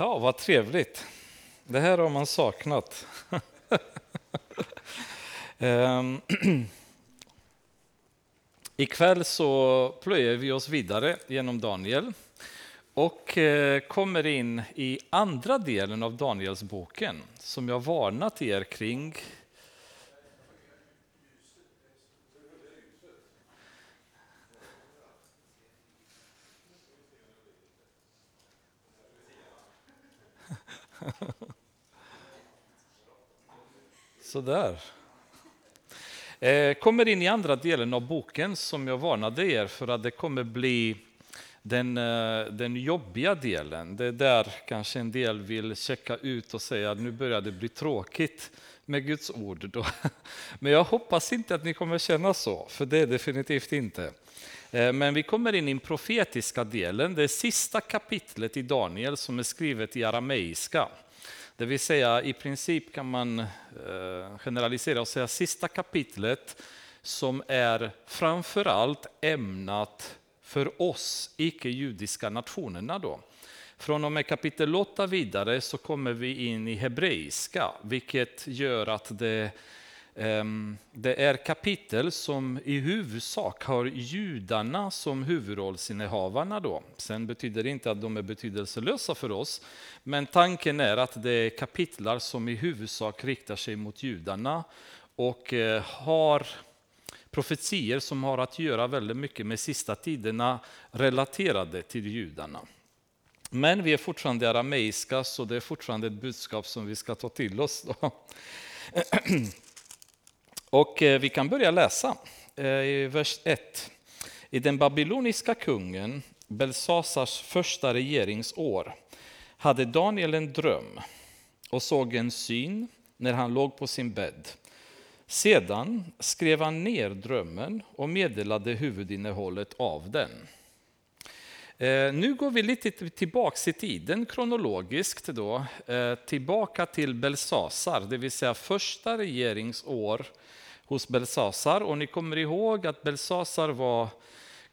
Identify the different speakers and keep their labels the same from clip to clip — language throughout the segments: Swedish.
Speaker 1: Ja, vad trevligt. Det här har man saknat. Ehm, ikväll så plöjer vi oss vidare genom Daniel och eh, kommer in i andra delen av Danielsboken som jag varnat er kring. Sådär. Eh, kommer in i andra delen av boken som jag varnade er för att det kommer bli den, eh, den jobbiga delen. Det är där kanske en del vill checka ut och säga att nu börjar det bli tråkigt med Guds ord. Då. Men jag hoppas inte att ni kommer känna så, för det är definitivt inte. Eh, men vi kommer in i den profetiska delen, det sista kapitlet i Daniel som är skrivet i arameiska. Det vill säga i princip kan man eh, generalisera och säga sista kapitlet som är framförallt ämnat för oss icke-judiska nationerna. Då. Från och med kapitel 8 vidare så kommer vi in i hebreiska, vilket gör att det, Ehm, det är kapitel som i huvudsak har judarna som huvudrollsinnehavarna. Då. Sen betyder det inte att de är betydelselösa för oss, men tanken är att det är kapitlar som i huvudsak riktar sig mot judarna och eh, har profetier som har att göra väldigt mycket med sista tiderna relaterade till judarna. Men vi är fortfarande arameiska, så det är fortfarande ett budskap som vi ska ta till oss. Då. Och eh, vi kan börja läsa eh, i vers 1. I den babyloniska kungen Belsasars första regeringsår hade Daniel en dröm och såg en syn när han låg på sin bädd. Sedan skrev han ner drömmen och meddelade huvudinnehållet av den. Eh, nu går vi lite tillbaka i tiden kronologiskt, då, eh, tillbaka till Belsasar, det vill säga första regeringsår hos Belsasar. Och ni kommer ihåg att Belsasar var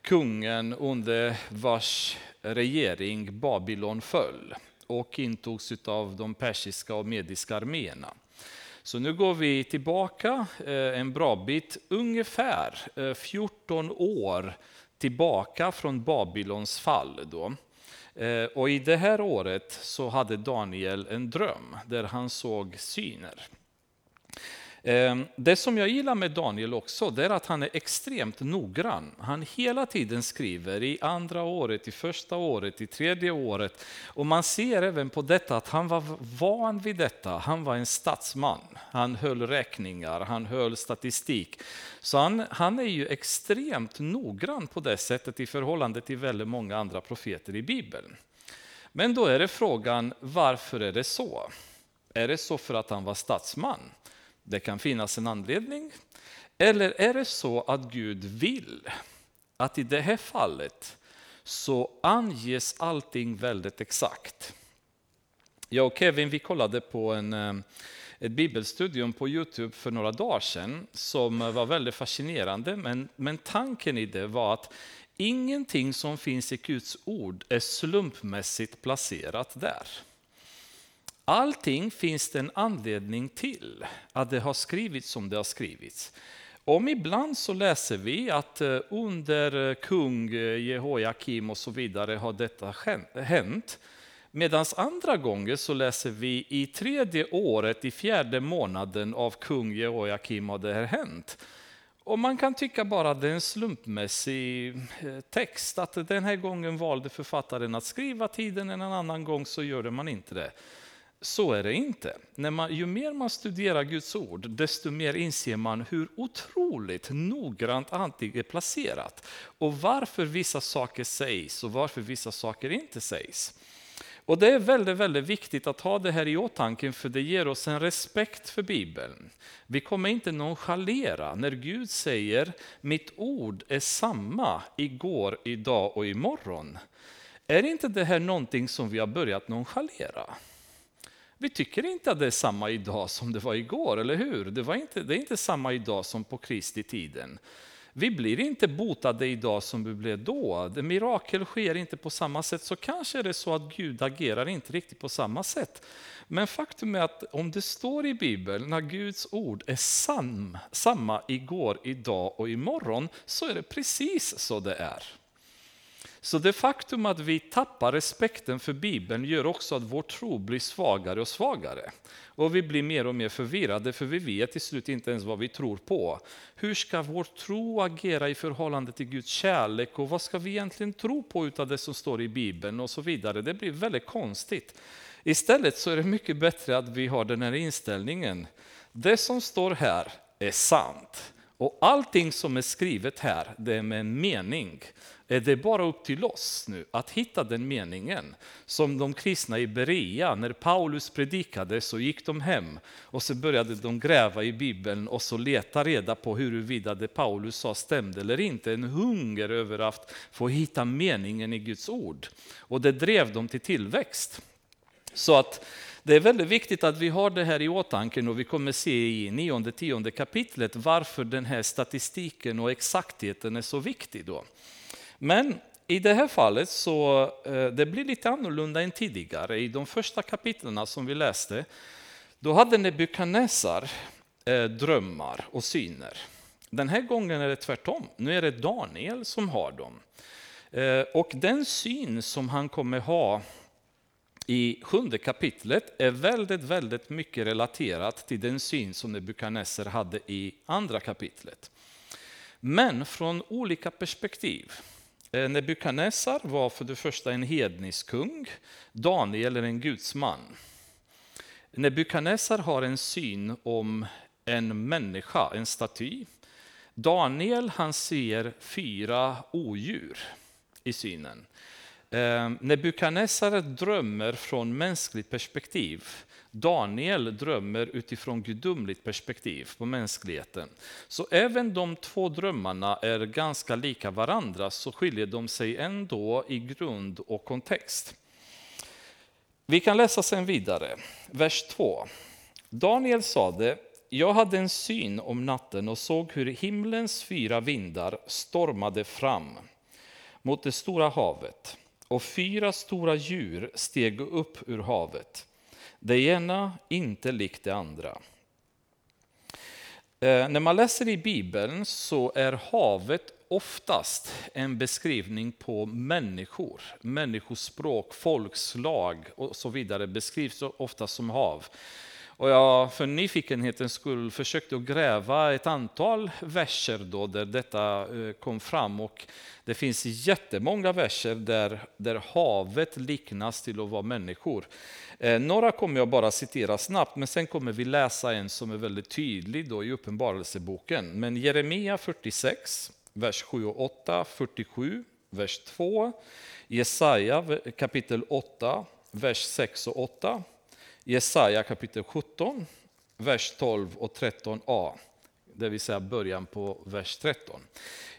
Speaker 1: kungen under vars regering Babylon föll och intogs av de persiska och mediska arméerna. Så nu går vi tillbaka eh, en bra bit, ungefär 14 år tillbaka från Babylons fall. Då. Eh, och I det här året så hade Daniel en dröm där han såg syner. Ehm, det som jag gillar med Daniel också, det är att han är extremt noggrann. Han hela tiden skriver i andra året, i första året, i tredje året. Och man ser även på detta att han var van vid detta. Han var en statsman. Han höll räkningar, han höll statistik. Så han, han är ju extremt noggrann på det sättet i förhållande till väldigt många andra profeter i Bibeln. Men då är det frågan, varför är det så? Är det så för att han var statsman? Det kan finnas en anledning. Eller är det så att Gud vill att i det här fallet så anges allting väldigt exakt? Jag och Kevin vi kollade på en, eh, ett bibelstudium på Youtube för några dagar sedan som var väldigt fascinerande. Men, men tanken i det var att ingenting som finns i Guds ord är slumpmässigt placerat där. Allting finns det en anledning till att det har skrivits som det har skrivits. Om ibland så läser vi att eh, under eh, kung eh, Jehojakim och så vidare har detta hänt. Medan andra gånger så läser vi i tredje året, i fjärde månaden av kung Jehojakim har det här hänt. Och man kan tycka bara att det är en slumpmässig text, att den här gången valde författaren att skriva tiden, en annan gång så gör man inte det. Så är det inte. När man, ju mer man studerar Guds ord, desto mer inser man hur otroligt noggrant allting är placerat. Och varför vissa saker sägs och varför vissa saker inte sägs. Och Det är väldigt, väldigt viktigt att ha det här i åtanke, för det ger oss en respekt för Bibeln. Vi kommer inte nonchalera när Gud säger mitt ord är samma igår, idag och imorgon. Är inte det här någonting som vi har börjat nonchalera? Vi tycker inte att det är samma idag som det var igår, eller hur? Det, var inte, det är inte samma idag som på Kristi tiden. Vi blir inte botade idag som vi blev då. Det mirakel sker inte på samma sätt, så kanske är det så att Gud agerar inte riktigt på samma sätt. Men faktum är att om det står i Bibeln, när Guds ord är sam, samma igår, idag och imorgon, så är det precis så det är. Så det faktum att vi tappar respekten för Bibeln gör också att vår tro blir svagare och svagare. Och vi blir mer och mer förvirrade för vi vet till slut inte ens vad vi tror på. Hur ska vår tro agera i förhållande till Guds kärlek och vad ska vi egentligen tro på utav det som står i Bibeln och så vidare. Det blir väldigt konstigt. Istället så är det mycket bättre att vi har den här inställningen. Det som står här är sant. Och allting som är skrivet här, det är med en mening eh, är det bara upp till oss nu att hitta den meningen. Som de kristna i Berea, när Paulus predikade så gick de hem och så började de gräva i Bibeln och så leta reda på huruvida det Paulus sa stämde eller inte. En hunger över att få hitta meningen i Guds ord. Och det drev dem till tillväxt. Så att det är väldigt viktigt att vi har det här i åtanke och vi kommer se i nionde, tionde kapitlet varför den här statistiken och exaktheten är så viktig. Då. Men i det här fallet så eh, det blir lite annorlunda än tidigare. I de första kapitlen som vi läste, då hade Nebukadnessar eh, drömmar och syner. Den här gången är det tvärtom. Nu är det Daniel som har dem. Eh, och den syn som han kommer ha i sjunde kapitlet är väldigt, väldigt mycket relaterat till den syn som Nebukadnessar hade i andra kapitlet. Men från olika perspektiv. Eh, Nebukadnessar var för det första en hednisk kung, Daniel är en gudsman. Nebukadnessar har en syn om en människa, en staty. Daniel han ser fyra odjur i synen. Eh, Nebukadnessar drömmer från mänskligt perspektiv. Daniel drömmer utifrån gudomligt perspektiv på mänskligheten. Så även de två drömmarna är ganska lika varandra så skiljer de sig ändå i grund och kontext. Vi kan läsa sen vidare, vers 2. Daniel sade, jag hade en syn om natten och såg hur himlens fyra vindar stormade fram mot det stora havet och fyra stora djur steg upp ur havet det ena inte likt det andra. Eh, när man läser i Bibeln så är havet oftast en beskrivning på människor. Människospråk, folkslag och så vidare beskrivs ofta som hav. Och jag för nyfikenhetens skull försökte gräva ett antal verser då där detta eh, kom fram. Och det finns jättemånga verser där, där havet liknas till att vara människor. Eh, några kommer jag bara citera snabbt, men sen kommer vi läsa en som är väldigt tydlig då i Uppenbarelseboken. Men Jeremia 46, vers 7 och 8, 47, vers 2, Jesaja kapitel 8, vers 6 och 8, Jesaja kapitel 17, vers 12 och 13a, det vill säga början på vers 13.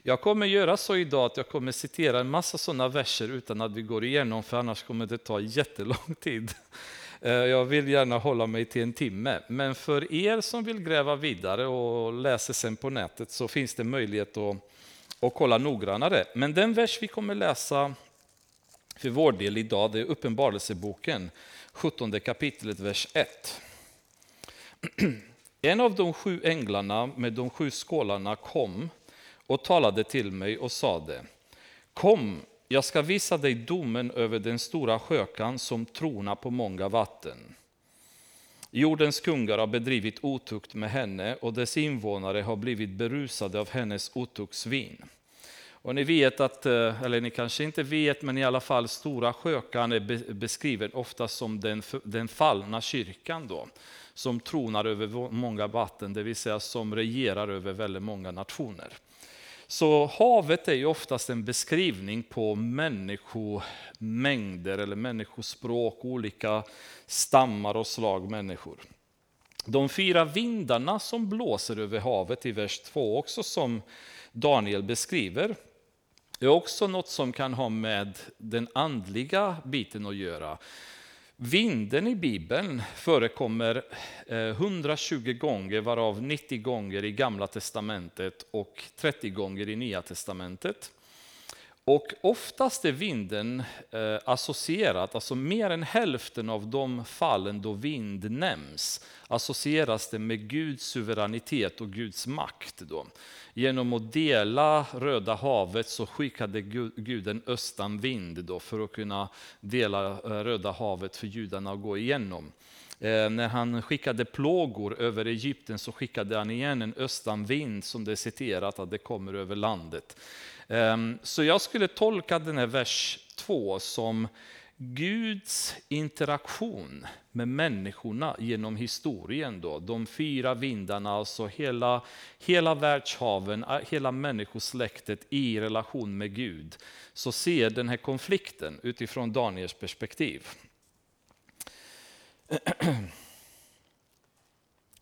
Speaker 1: Jag kommer göra så idag att jag kommer citera en massa sådana verser utan att vi går igenom, för annars kommer det ta jättelång tid. Eh, jag vill gärna hålla mig till en timme, men för er som vill gräva vidare och läsa sen på nätet så finns det möjlighet att, att kolla noggrannare. Men den vers vi kommer läsa för vår del idag, det är Uppenbarelseboken, 17 kapitlet, vers 1. En av de sju änglarna med de sju skålarna kom och talade till mig och sade Kom, jag ska visa dig domen över den stora sjökan som tronar på många vatten. Jordens kungar har bedrivit otukt med henne och dess invånare har blivit berusade av hennes otuktsvin. Och ni vet att, eh, eller ni kanske inte vet, men i alla fall Stora Sjökan är beskriven ofta som den, den fallna kyrkan då, som tronar över många vatten, det vill säga som regerar över väldigt många nationer. Så havet är ju oftast en beskrivning på människomängder eller människospråk, olika stammar och slag människor. De fyra vindarna som blåser över havet i vers 2, också som Daniel beskriver, är också något som kan ha med den andliga biten att göra. Vinden i Bibeln förekommer eh, 120 gånger, varav 90 gånger i Gamla Testamentet och 30 gånger i Nya Testamentet. Och oftast är vinden eh, associerad, alltså mer än hälften av de fallen då vind nämns, associeras det med Guds suveränitet och Guds makt. Då. Genom att dela Röda havet så skickade Gud en östanvind då för att kunna dela eh, Röda havet för judarna att gå igenom. Eh, när han skickade plågor över Egypten så skickade han igen en östanvind som det är citerat att det kommer över landet. Ehm, så jag skulle tolka den här vers 2 som Guds interaktion med människorna genom historien. Då. De fyra vindarna, alltså hela, hela världshaven, eh, hela människosläktet i relation med Gud. Så ser den här konflikten utifrån Daniels perspektiv.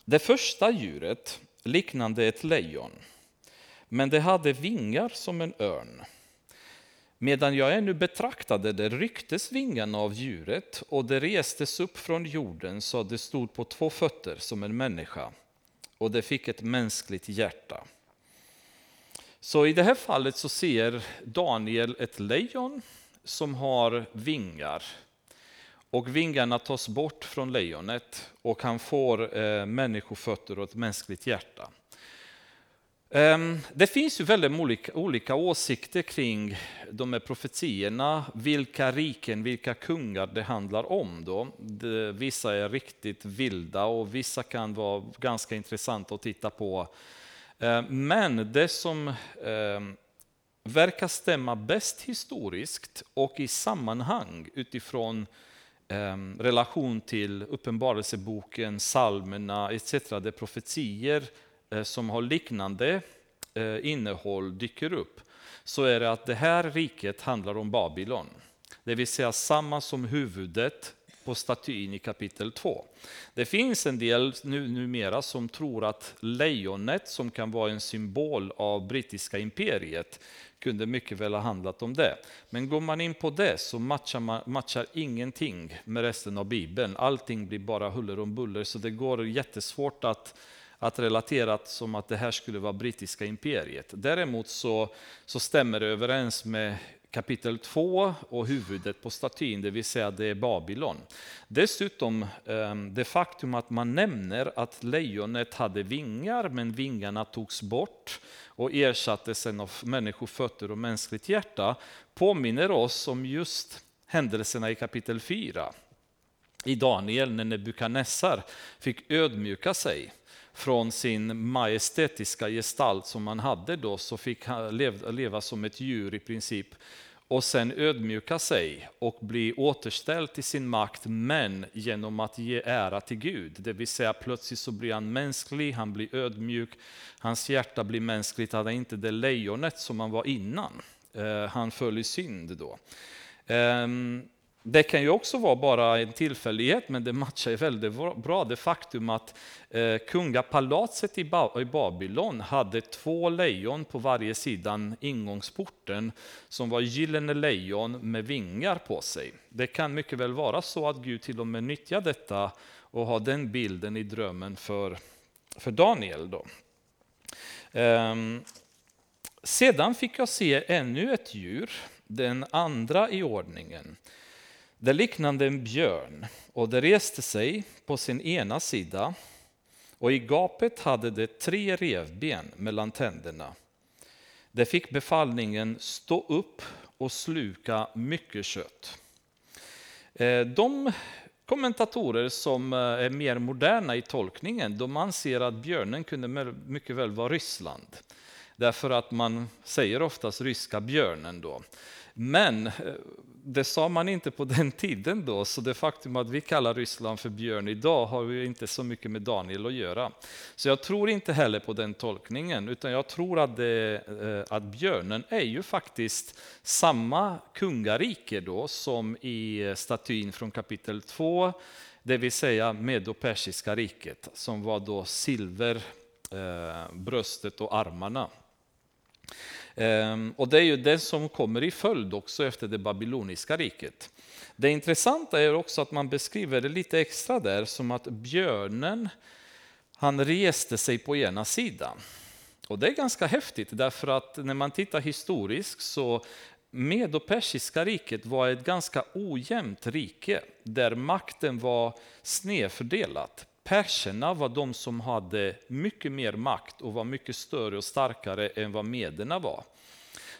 Speaker 1: Det första djuret liknande ett lejon men det hade vingar som en örn. Medan jag ännu betraktade det rycktes vingarna av djuret och det restes upp från jorden så att det stod på två fötter som en människa och det fick ett mänskligt hjärta. Så i det här fallet så ser Daniel ett lejon som har vingar. Och vingarna tas bort från lejonet och han får eh, människofötter och ett mänskligt hjärta. Ehm, det finns ju väldigt olika, olika åsikter kring de här profetierna, vilka riken, vilka kungar det handlar om. Då. vissa är riktigt vilda och vissa kan vara ganska intressanta att titta på. Ehm, men det som ehm, verkar stämma bäst historiskt och i sammanhang utifrån Ehm, relation till Uppenbarelseboken, psalmerna etc. Det profetier eh, som har liknande eh, innehåll dyker upp, så är det att det här riket handlar om Babylon. Det vill säga samma som huvudet på statyn i kapitel 2. Det finns en del nu, numera som tror att lejonet, som kan vara en symbol av brittiska imperiet, kunde mycket väl ha handlat om det. Men går man in på det så matchar, man, matchar ingenting med resten av Bibeln. Allting blir bara huller om buller, så det går jättesvårt att att relatera som att det här skulle vara brittiska imperiet. Däremot så, så stämmer det överens med kapitel 2 och huvudet på statyn, det vill säga det är Babylon. Dessutom ehm, det faktum att man nämner att lejonet hade vingar, men vingarna togs bort och ersattes av människofötter och mänskligt hjärta, påminner oss om just händelserna i kapitel 4 i Daniel när Nebukadnessar fick ödmjuka sig från sin majestätiska gestalt som han hade då, så fick han leva som ett djur i princip och sen ödmjuka sig och bli återställd till sin makt, men genom att ge ära till Gud. Det vill säga plötsligt så blir han mänsklig, han blir ödmjuk, hans hjärta blir mänskligt, han är inte det lejonet som han var innan. Eh, han föll i synd då. Ehm, det kan ju också vara bara en tillfällighet, men det matchar väldigt bra det faktum att eh, kungapalatset i, Babylon hade två lejon på varje sidan ingångsporten som var gyllene lejon med vingar på sig. Det kan mycket väl vara så att Gud till och med nyttjar detta och har den bilden i drömmen för, för Daniel. Då. Ehm, sedan fick jag se ännu ett djur, den andra i ordningen. Det liknande en björn och det reste sig på sin ena sida och i gapet hade det tre revben mellan tänderna. Det fick befallningen stå upp och sluka mycket kött. Eh, de kommentatorer som eh, är mer moderna i tolkningen, de anser att björnen kunde mycket väl vara Ryssland. Därför att man säger oftast ryska björnen då. Men eh, det sa man inte på den tiden då, så det faktum att vi kallar Ryssland för björn idag har ju inte så mycket med Daniel att göra. Så jag tror inte heller på den tolkningen, utan jag tror att, det, eh, att björnen är ju faktiskt samma kungarike då som i eh, statyn från kapitel 2, det vill säga Medo-Persiska riket, som var då silver, eh, bröstet och armarna. Ehm, och det är ju det som kommer i följd också efter det babyloniska riket. Det intressanta är också att man beskriver det lite extra där som att björnen, han reste sig på ena sidan. Och det är ganska häftigt därför att när man tittar historiskt så med och persiska riket var ett ganska ojämnt rike där makten var snedfördelat. Perserna var de som hade mycket mer makt och var mycket större och starkare än vad mederna var.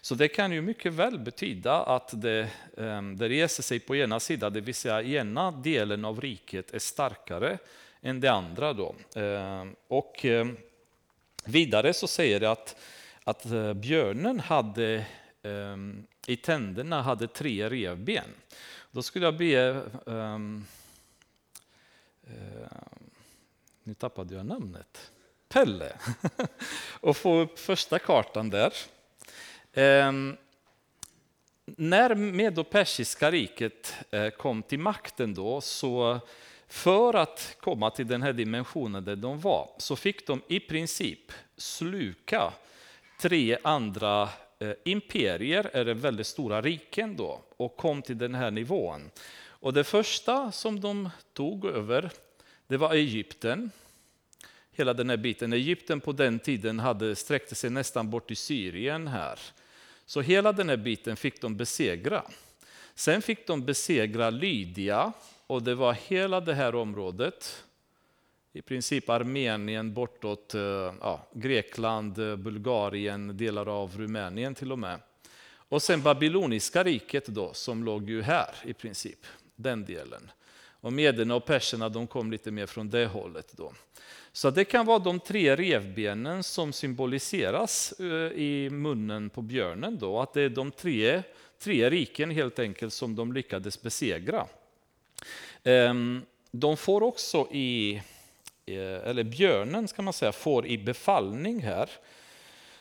Speaker 1: Så det kan ju mycket väl betyda att det, ehm, det reser sig på ena sidan, det vill säga ena delen av riket är starkare än det andra. Då. Ehm, och ehm, vidare så säger det att, att eh, björnen hade i tänderna hade tre revben. Då skulle jag be um, nu tappade jag namnet. Pelle. och få upp första kartan där. Ehm, när Medo-Persiska riket eh, kom till makten då, så för att komma till den här dimensionen där de var, så fick de i princip sluka tre andra eh, imperier, eller väldigt stora riken då, och kom till den här nivån. Och det första som de tog över, det var Egypten. Hela den här biten. Egypten på den tiden hade sträckte sig nästan bort till Syrien här. Så hela den här biten fick de besegra. Sen fick de besegra Lydia och det var hela det här området, i princip Armenien bortåt eh, ja, Grekland, eh, Bulgarien, delar av Rumänien till och med. Och sen Babyloniska riket då, som låg ju här i princip, den delen. Och mederna och perserna de kom lite mer från det hållet. Då. Så det kan vara de tre revbenen som symboliseras eh, i munnen på björnen. Då, att det är de tre, tre riken helt enkelt som de lyckades besegra. Ehm, de får också i, eh, eller björnen ska man säga, får i befallning här.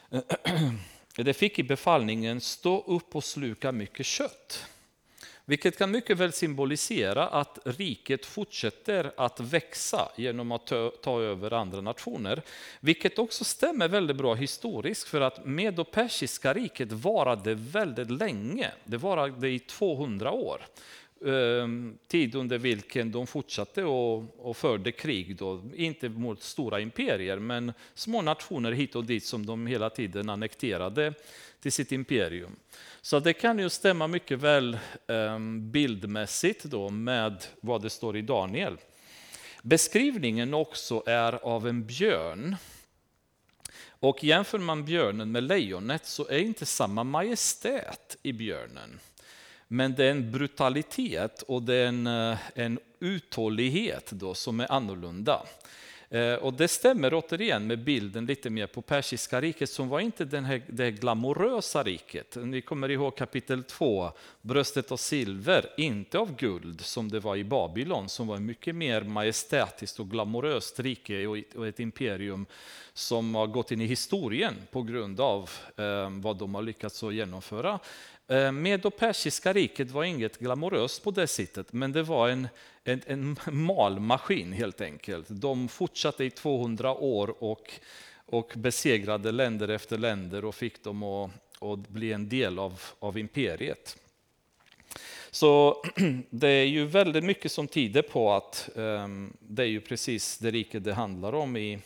Speaker 1: Det fick i befallningen stå upp och sluka mycket kött. Vilket kan mycket väl symbolisera att riket fortsätter att växa genom att ta, ta över andra nationer. Vilket också stämmer väldigt bra historiskt för att medopersiska riket varade väldigt länge. Det varade i 200 år. Ehm, tid under vilken de fortsatte och, och förde krig, då, inte mot stora imperier, men små nationer hit och dit som de hela tiden annekterade till sitt imperium. Så det kan ju stämma mycket väl ehm, bildmässigt då med vad det står i Daniel. Beskrivningen också är av en björn. Och jämför man björnen med lejonet så är inte samma majestät i björnen. Men det är en brutalitet och det är en, eh, en uthållighet då som är annorlunda. Eh, och det stämmer återigen med bilden lite mer på persiska riket som var inte den här, det glamorösa riket. Ni kommer ihåg kapitel 2, bröstet av silver, inte av guld som det var i Babylon som var mycket mer majestätiskt och glamoröst rike och ett imperium som har gått in i historien på grund av eh, vad de har lyckats genomföra. Eh, Medo-persiska riket var inget glamoröst på det sättet, men det var en, en, en malmaskin helt enkelt. De fortsatte i 200 år och, och besegrade länder efter länder och fick dem att, att bli en del av, av imperiet. Så det är ju väldigt mycket som tyder på att um, det är ju precis det riket det handlar om i,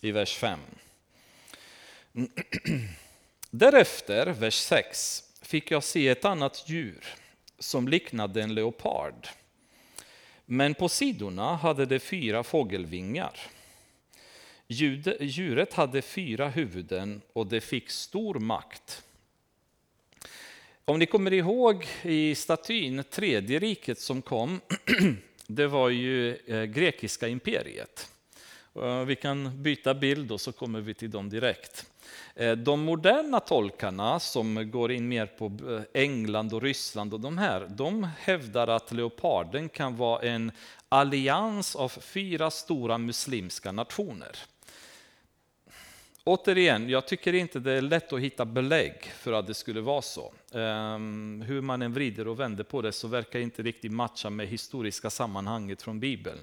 Speaker 1: i vers 5. Därefter, vers 6, fick jag se ett annat djur som liknade en leopard. Men på sidorna hade det fyra fågelvingar. Djuret hade fyra huvuden och det fick stor makt. Om ni kommer ihåg i statyn, tredje riket som kom, det var ju eh, grekiska imperiet. Eh, vi kan byta bild och så kommer vi till dem direkt. Eh, de moderna tolkarna som går in mer på eh, England och Ryssland och de här, de hävdar att leoparden kan vara en allians av fyra stora muslimska nationer. Återigen, jag tycker inte det är lätt att hitta belägg för att det skulle vara så. Ehm, hur man än vrider och vänder på det så verkar det inte riktigt matcha med historiska sammanhanget från Bibeln.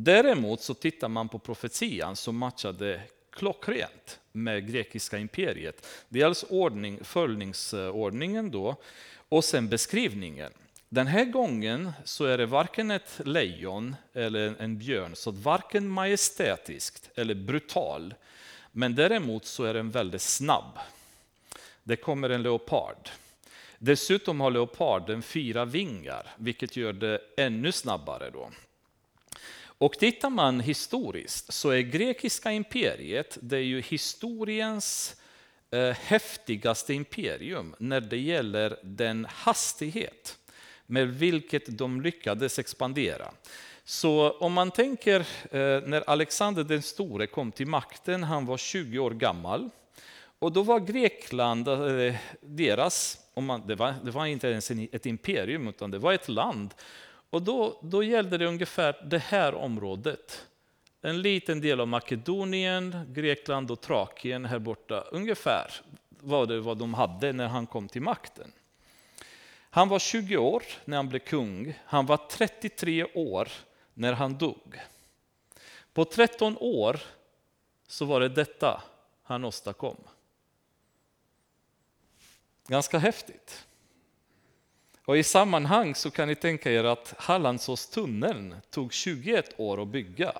Speaker 1: Däremot så tittar man på profetian som matchade klockrent med grekiska imperiet. Dels alltså ordning, följningsordningen då och sen beskrivningen. Den här gången så är det varken ett lejon eller en björn, så varken majestätiskt eller brutal men däremot så är den väldigt snabb. Det kommer en leopard. Dessutom har leoparden fyra vingar, vilket gör det ännu snabbare. Då. Och tittar man historiskt så är grekiska imperiet det är ju historiens eh, häftigaste imperium när det gäller den hastighet med vilket de lyckades expandera. Så om man tänker eh, när Alexander den store kom till makten, han var 20 år gammal. Och då var Grekland eh, deras, om man, det, var, det var inte ens ett imperium utan det var ett land. Och då, då gällde det ungefär det här området. En liten del av Makedonien, Grekland och Trakien här borta. Ungefär var det vad de hade när han kom till makten. Han var 20 år när han blev kung. Han var 33 år när han dog. På 13 år så var det detta han åstadkom. Ganska häftigt. Och I sammanhang så kan ni tänka er att Hallandsåstunneln tog 21 år att bygga.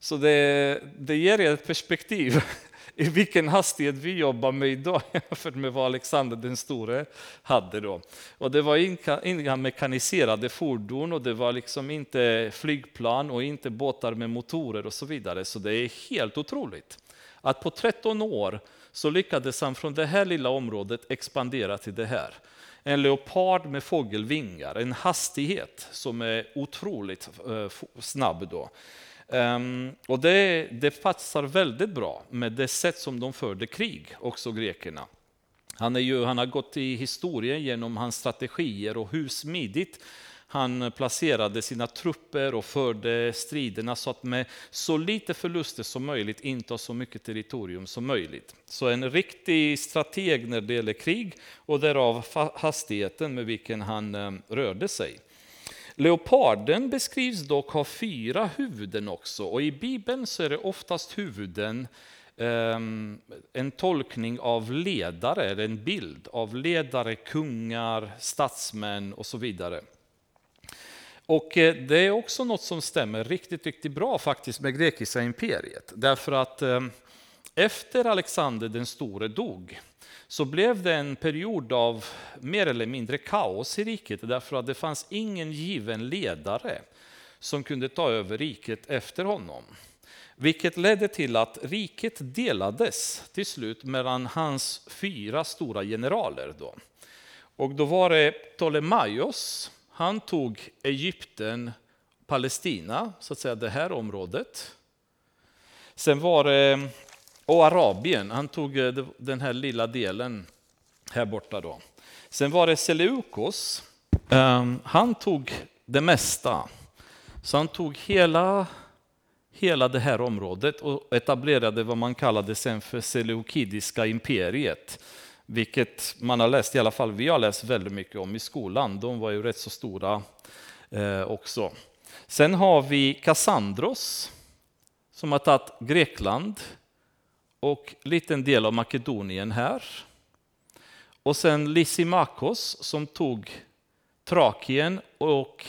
Speaker 1: Så det, det ger er ett perspektiv i vilken hastighet vi jobbar med idag jämfört med vad Alexander den store hade då. Och det var inga mekaniserade fordon och det var liksom inte flygplan och inte båtar med motorer och så vidare. Så det är helt otroligt att på 13 år så lyckades han från det här lilla området expandera till det här. En leopard med fågelvingar, en hastighet som är otroligt eh, snabb då. Ehm, och det, det passar väldigt bra med det sätt som de förde krig, också grekerna. Han, är ju, han har gått i historien genom hans strategier och hur smidigt han placerade sina trupper och förde striderna så att med så lite förluster som möjligt inta så mycket territorium som möjligt. Så en riktig strateg när det gäller krig och därav hastigheten med vilken han eh, rörde sig. Leoparden beskrivs dock ha fyra huvuden också och i Bibeln så är det oftast huvuden ehm, en tolkning av ledare, eller en bild av ledare, kungar, statsmän och så vidare. Och eh, det är också något som stämmer riktigt, riktigt bra faktiskt med grekiska imperiet. Därför att ehm, efter Alexander den store dog så blev det en period av mer eller mindre kaos i riket därför att det fanns ingen given ledare som kunde ta över riket efter honom. Vilket ledde till att riket delades till slut mellan hans fyra stora generaler. Då. Och då var det Ptolemaios, han tog Egypten, Palestina, så att säga det här området. Sen var det och Arabien, han tog eh, den här lilla delen här borta då. Sen var det Seleukos, ehm, han tog det mesta. Så han tog hela, hela det här området och etablerade vad man kallade sen för Seleukidiska imperiet. Vilket man har läst, i alla fall vi har läst väldigt mycket om i skolan. De var ju rätt så stora eh, också. Sen har vi Kassandros som har tagit Grekland, och liten del av Makedonien här. Och sen Lysimakos som tog Trakien och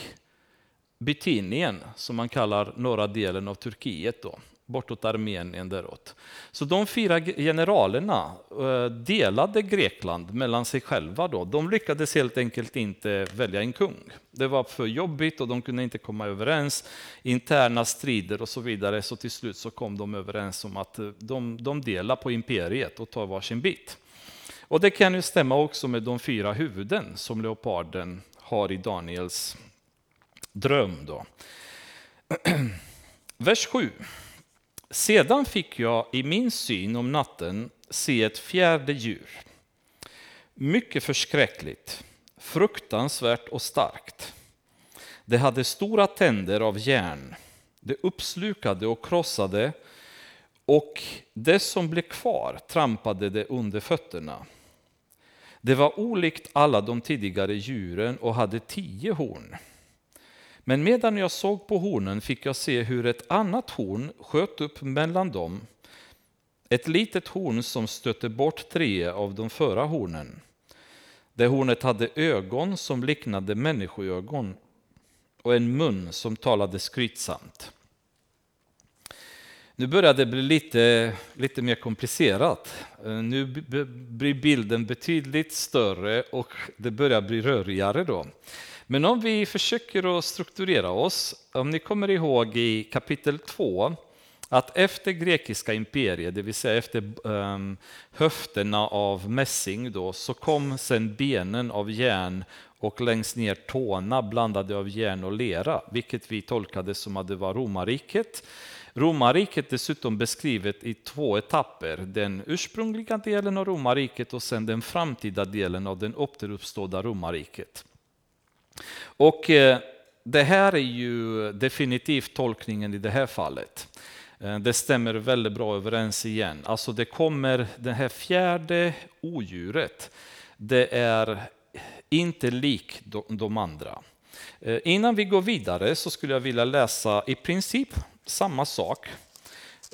Speaker 1: Bithynien som man kallar norra delen av Turkiet. Då bortåt Armenien däråt. Så de fyra generalerna eh, delade Grekland mellan sig själva. Då. De lyckades helt enkelt inte välja en kung. Det var för jobbigt och de kunde inte komma överens. Interna strider och så vidare. Så till slut så kom de överens om att eh, de, de delar på imperiet och tar varsin bit. Och det kan ju stämma också med de fyra huvuden som leoparden har i Daniels dröm. Då. Vers 7. Sedan fick jag i min syn om natten se ett fjärde djur. Mycket förskräckligt, fruktansvärt och starkt. Det hade stora tänder av järn. Det uppslukade och krossade och det som blev kvar trampade det under fötterna. Det var olikt alla de tidigare djuren och hade tio horn. Men medan jag såg på hornen fick jag se hur ett annat horn sköt upp mellan dem. Ett litet horn som stötte bort tre av de förra hornen. Det hornet hade ögon som liknade människoögon och en mun som talade skrytsamt. Nu börjar det bli lite, lite mer komplicerat. Eh, nu blir bilden betydligt större och det börjar bli rörigare. Då. Men om vi försöker att strukturera oss, om ni kommer ihåg i kapitel 2, att efter grekiska imperiet, det vill säga efter um, höfterna av mässing, då, så kom sen benen av järn och längst ner tårna blandade av järn och lera, vilket vi tolkade som att det var romarriket. Romarriket dessutom beskrivet i två etapper, den ursprungliga delen av romarriket och sen den framtida delen av den återuppstådda romarriket. Och eh, det här är ju definitivt tolkningen i det här fallet. Eh, det stämmer väldigt bra överens igen. Alltså det kommer, det här fjärde odjuret, det är inte lik de andra. Eh, innan vi går vidare så skulle jag vilja läsa i princip samma sak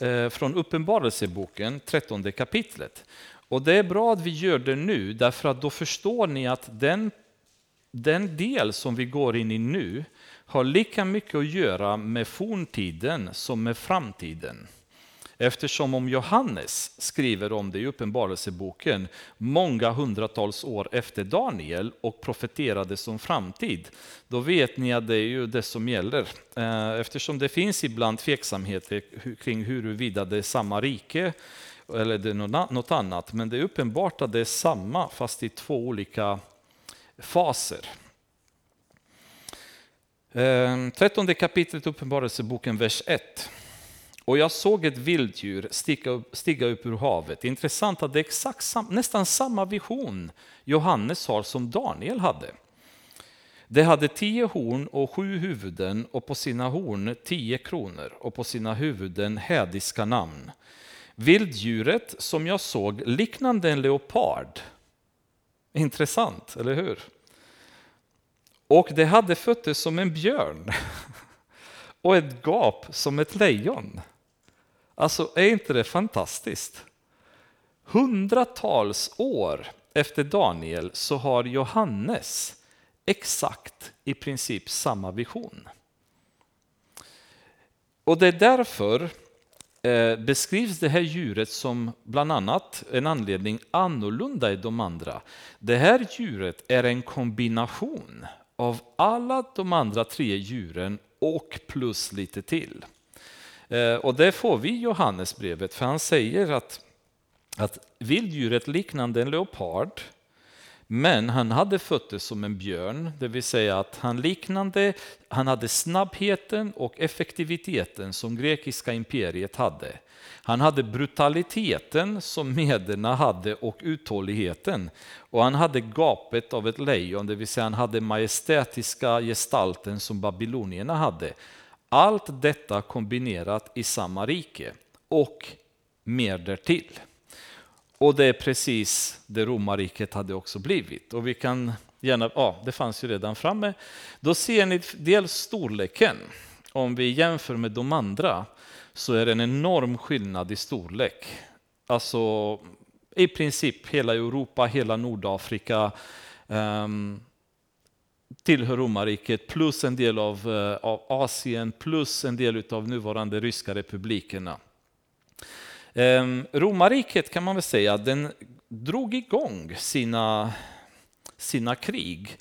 Speaker 1: eh, från Uppenbarelseboken, 13 kapitlet. Och det är bra att vi gör det nu, därför att då förstår ni att den den del som vi går in i nu har lika mycket att göra med forntiden som med framtiden. Eftersom om Johannes skriver om det i Uppenbarelseboken många hundratals år efter Daniel och profeterade som framtid, då vet ni att det är ju det som gäller. Eh, eftersom det finns ibland tveksamheter kring huruvida det är samma rike eller det är något annat, men det är uppenbart att det är samma fast i två olika faser. Ehm, trettonde kapitlet Uppenbarelseboken, vers 1. Och jag såg ett vilddjur stiga upp, stiga upp ur havet. Intressant att det är exakt sam, nästan samma vision Johannes har som Daniel hade. Det hade tio horn och sju huvuden och på sina horn tio kronor och på sina huvuden hädiska namn. Vilddjuret som jag såg liknande en leopard Intressant, eller hur? Och det hade fötter som en björn och ett gap som ett lejon. Alltså, är inte det fantastiskt? Hundratals år efter Daniel så har Johannes exakt i princip samma vision. Och det är därför Eh, beskrivs det här djuret som bland annat en anledning annorlunda än de andra. Det här djuret är en kombination av alla de andra tre djuren och plus lite till. Eh, och det får vi i Johannesbrevet, för han säger att, att vilddjuret liknande en leopard men han hade fötter som en björn, det vill säga att han liknande, han hade snabbheten och effektiviteten som grekiska imperiet hade. Han hade brutaliteten som mederna hade och uthålligheten. Och han hade gapet av ett lejon, det vill säga han hade majestätiska gestalten som babylonierna hade. Allt detta kombinerat i samma rike och mer därtill. Och det är precis det romarriket hade också blivit. Och vi kan gärna, ja, det fanns ju redan framme. Då ser ni dels storleken. Om vi jämför med de andra så är det en enorm skillnad i storlek. Alltså i princip hela Europa, hela Nordafrika um, tillhör romarriket plus en del av, uh, av Asien plus en del av nuvarande ryska republikerna. Ehm, romarriket kan man väl säga, den drog igång sina, sina krig.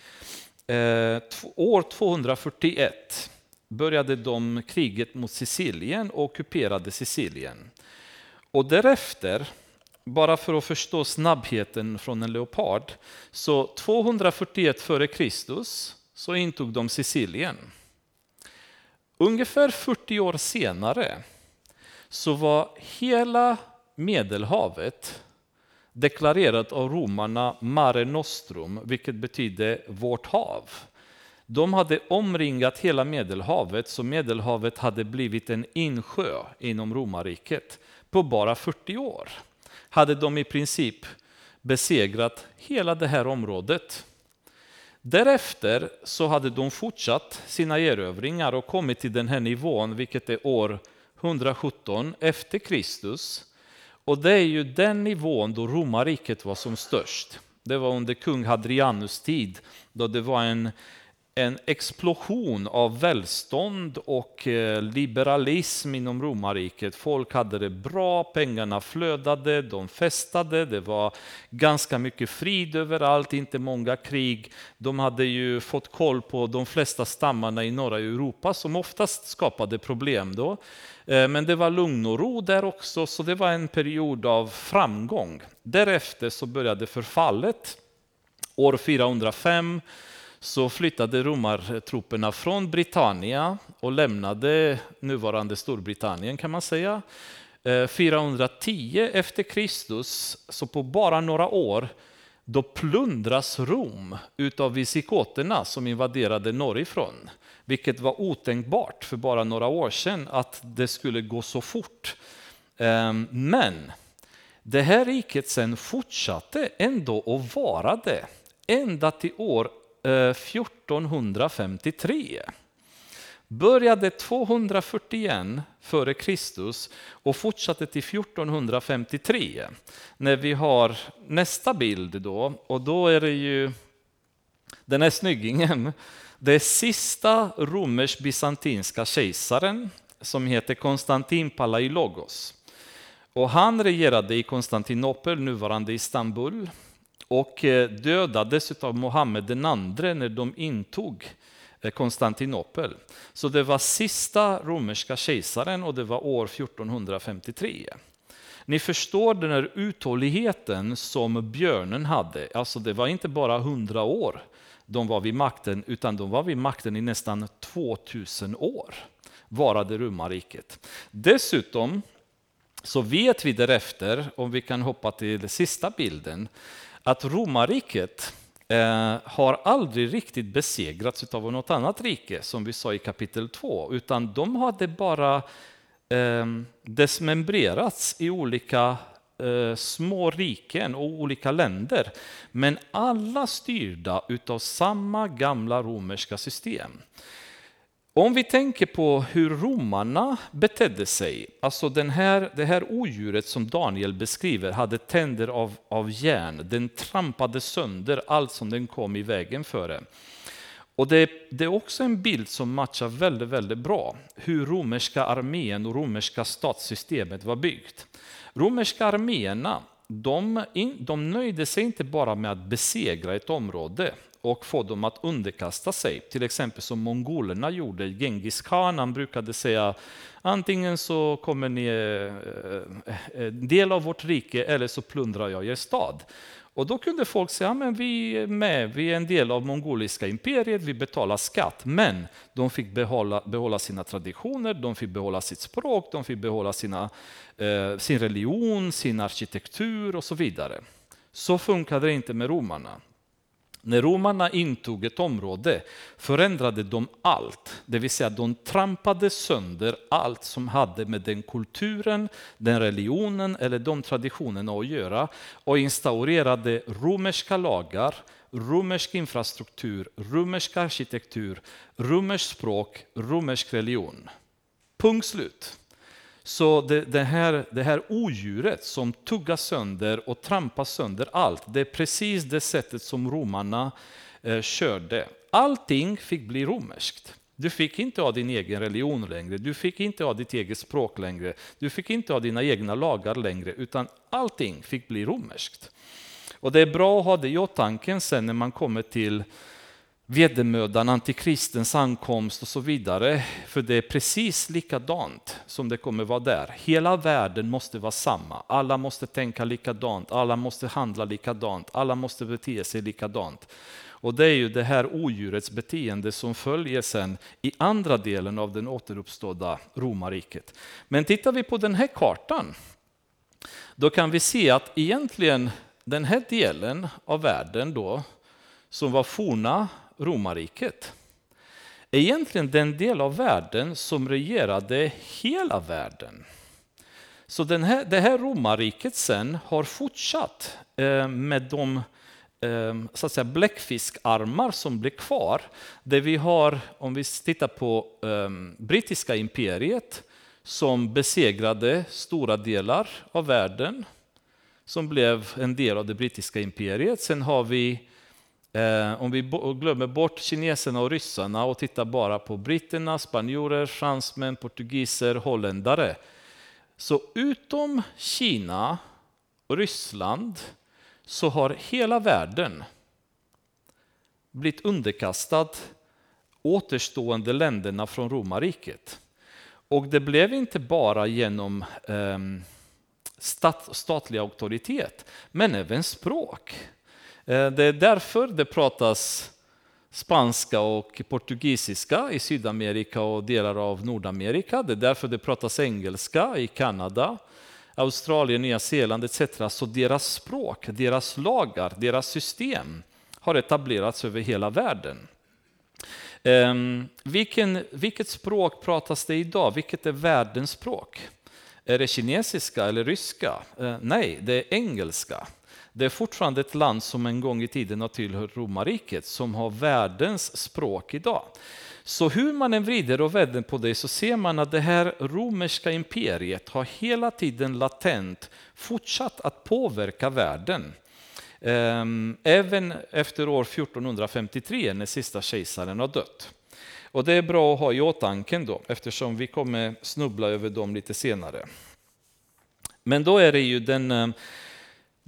Speaker 1: Ehm, år 241 började de kriget mot Sicilien och ockuperade Sicilien. Och därefter, bara för att förstå snabbheten från en leopard, så 241 före Kristus så intog de Sicilien. ungefär 40 år senare så var hela Medelhavet deklarerat av romarna Mare Nostrum, vilket betyder vårt hav. De hade omringat hela Medelhavet, så Medelhavet hade blivit en insjö inom romarriket. På bara 40 år hade de i princip besegrat hela det här området. Därefter så hade de fortsatt sina erövringar och kommit till den här nivån, vilket är år 117 efter Kristus. Och det är ju den nivån då romarriket var som störst. Det var under kung Hadrianus tid, då det var en en explosion av välstånd och eh, liberalism inom romarriket. Folk hade det bra, pengarna flödade, de festade, det var ganska mycket frid överallt, inte många krig. De hade ju fått koll på de flesta stammarna i norra Europa som oftast skapade problem då. Eh, men det var lugn och ro där också, så det var en period av framgång. Därefter så började förfallet. År 405 så flyttade romartrupperna från Britannia och lämnade nuvarande Storbritannien kan man säga. Eh, 410 efter Kristus, så på bara några år, då plundras Rom utav visikoterna som invaderade norrifrån. Vilket var otänkbart för bara några år sedan att det skulle gå så fort. Ehm, men det här riket sen fortsatte ändå att vara det ända till år Eh, 1453. Började 241 före Kristus och fortsatte till 1453. När vi har nästa bild då, och då är det ju den här snyggingen. Det är sista romersk-bysantinska kejsaren som heter Konstantin Palaiologos. Och han regerade i Konstantinopel, nuvarande Istanbul, och eh, dödades av Mohammed den andre när de intog eh, Konstantinopel. Så det var sista romerska kejsaren och det var år 1453. Ni förstår den här uthålligheten som björnen hade. Alltså det var inte bara hundra år de var vid makten, utan de var vid makten i nästan 2000 år, varade romarriket. Dessutom så vet vi därefter, om vi kan hoppa till sista bilden, att romarriket eh, har aldrig riktigt besegrats av något annat rike, som vi sa i kapitel 2, utan de hade bara eh, desmembrerats i olika eh, små riken och olika länder, men alla styrda utav samma gamla romerska system. Om vi tänker på hur romarna betedde sig, alltså den här, det här odjuret som Daniel beskriver hade tänder av, av järn, den trampade sönder allt som den kom i vägen före. Och det, det, är också en bild som matchar väldigt, väldigt bra hur romerska armén och romerska statssystemet var byggt. Romerska arméerna de, de nöjde sig inte bara med att besegra ett område, och få dem att underkasta sig. Till exempel som mongolerna gjorde. Genghis khan han brukade säga antingen så kommer ni eh, eh del av vårt rike eller så plundrar jag er stad. Och då kunde folk säga, att vi är med, vi är en del av mongoliska imperiet, vi betalar skatt. Men de fick behålla, behålla sina traditioner, de fick behålla sitt språk, de fick behålla sina, eh, sin religion, sin arkitektur och så vidare. Så funkade det inte med romarna. När romarna intog ett område förändrade de allt, det vill säga de trampade sönder allt som hade med den kulturen, den religionen eller de traditionerna att göra och instaurerade romerska lagar, romersk infrastruktur, romersk arkitektur, romerskt språk, romersk religion. Punkt slut. Så det, det, här, det här odjuret som tuggar sönder och trampar sönder allt, det är precis det sättet som romarna eh, körde. Allting fick bli romerskt. Du fick inte ha din egen religion längre, du fick inte ha ditt eget språk längre, du fick inte ha dina egna lagar längre, utan allting fick bli romerskt. Och det är bra att ha det i åtanke sen när man kommer till vedermödan, antikristens ankomst och så vidare. För det är precis likadant som det kommer vara där. Hela världen måste vara samma. Alla måste tänka likadant, alla måste handla likadant, alla måste bete sig likadant. Och det är ju det här odjurets beteende som följer sen i andra delen av den återuppstådda romarriket. Men tittar vi på den här kartan, då kan vi se att egentligen den här delen av världen då, som var forna romarriket, egentligen den del av världen som regerade hela världen. Så den här, det här romarriket sen har fortsatt eh, med de eh, så att säga, bläckfiskarmar som blir kvar. Där vi har, om vi tittar på eh, brittiska imperiet, som besegrade stora delar av världen, som blev en del av det brittiska imperiet. Sen har vi Eh, om vi glömmer bort kineserna och ryssarna och tittar bara på britterna, spanjorer, fransmän, portugiser, holländare. Så utom Kina och Ryssland så har hela världen blivit underkastad återstående länderna från romarriket. Och det blev inte bara genom eh, stat, statlig auktoritet, men även språk. Eh, det är därför det pratas spanska och portugisiska i Sydamerika och delar av Nordamerika. Det är därför det pratas engelska i Kanada, Australien, Nya Zeeland etc. Så deras språk, deras lagar, deras system har etablerats över hela världen. Um, vilken, vilket språk pratas det idag? Vilket är världens språk? Är det kinesiska eller ryska? Uh, nej, det är engelska. Det är fortfarande ett land som en gång i tiden har tillhört romarriket, som har världens språk idag. Så hur man än vrider och vänder på det så ser man att det här romerska imperiet har hela tiden latent fortsatt att påverka världen. Ehm, även efter år 1453 när sista kejsaren har dött. Och det är bra att ha i åtanke då, eftersom vi kommer snubbla över dem lite senare. Men då är det ju den ehm,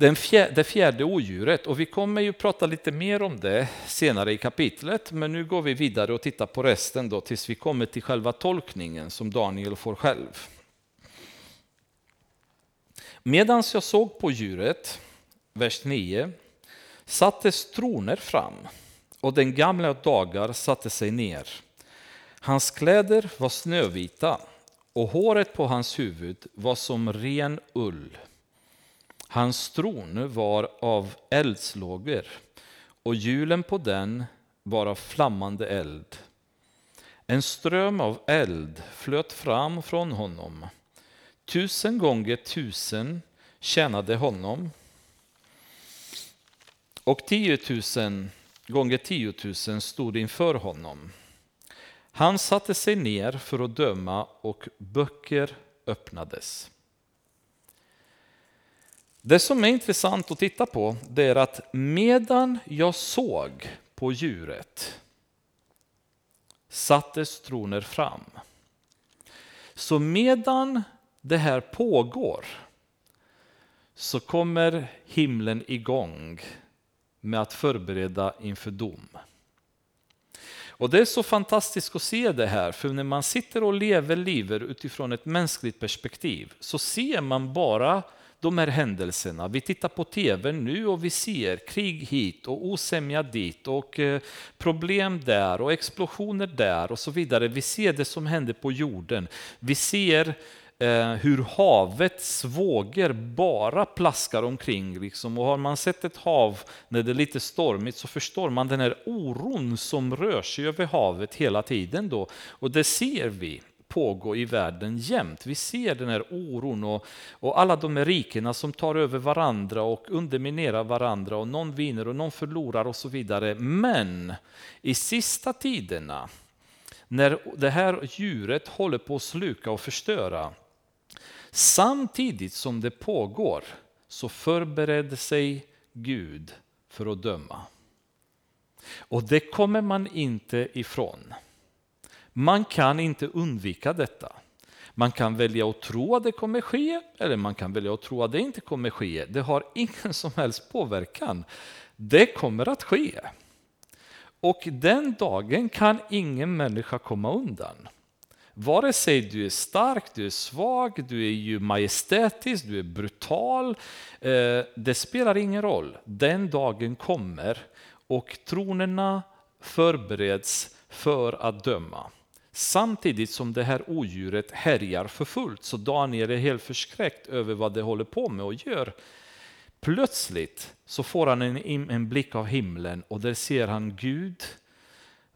Speaker 1: den fjärde, det fjärde odjuret, och vi kommer ju prata lite mer om det senare i kapitlet, men nu går vi vidare och tittar på resten då tills vi kommer till själva tolkningen som Daniel får själv. Medan jag såg på djuret, vers 9, sattes troner fram och den gamla dagar satte sig ner. Hans kläder var snövita och håret på hans huvud var som ren ull. Hans tron var av eldslågor och hjulen på den var av flammande eld. En ström av eld flöt fram från honom. Tusen gånger tusen tjänade honom och tiotusen gånger tiotusen stod inför honom. Han satte sig ner för att döma och böcker öppnades. Det som är intressant att titta på det är att medan jag såg på djuret sattes troner fram. Så medan det här pågår så kommer himlen igång med att förbereda inför dom. Och Det är så fantastiskt att se det här, för när man sitter och lever livet utifrån ett mänskligt perspektiv så ser man bara de här händelserna. Vi tittar på tv nu och vi ser krig hit och osämja dit och eh, problem där och explosioner där och så vidare. Vi ser det som händer på jorden. Vi ser eh, hur havets vågor bara plaskar omkring. Liksom. Och har man sett ett hav när det är lite stormigt så förstår man den här oron som rör sig över havet hela tiden. Då. Och det ser vi pågå i världen jämt. Vi ser den här oron och, och alla de här rikena som tar över varandra och underminerar varandra och någon vinner och någon förlorar och så vidare. Men i sista tiderna, när det här djuret håller på att sluka och förstöra, samtidigt som det pågår så förbereder sig Gud för att döma. Och det kommer man inte ifrån. Man kan inte undvika detta. Man kan välja att tro att det kommer ske eller man kan välja att tro att det inte kommer ske. Det har ingen som helst påverkan. Det kommer att ske. Och den dagen kan ingen människa komma undan. Vare sig du är stark, du är svag, du är ju majestätisk, du är brutal. Eh, det spelar ingen roll. Den dagen kommer och tronerna förbereds för att döma. Samtidigt som det här odjuret härjar för fullt, så Daniel är helt förskräckt över vad det håller på med och gör. Plötsligt så får han en, en blick av himlen och där ser han Gud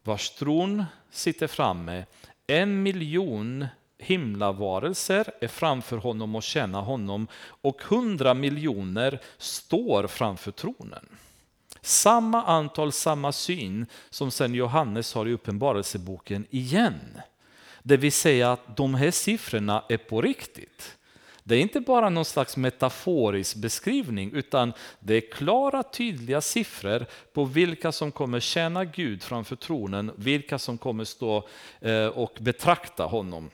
Speaker 1: vars tron sitter framme. En miljon himlavarelser är framför honom och tjänar honom och hundra miljoner står framför tronen. Samma antal, samma syn som sen Johannes har i Uppenbarelseboken igen. Det vill säga att de här siffrorna är på riktigt. Det är inte bara någon slags metaforisk beskrivning utan det är klara tydliga siffror på vilka som kommer tjäna Gud framför tronen, vilka som kommer stå eh, och betrakta honom.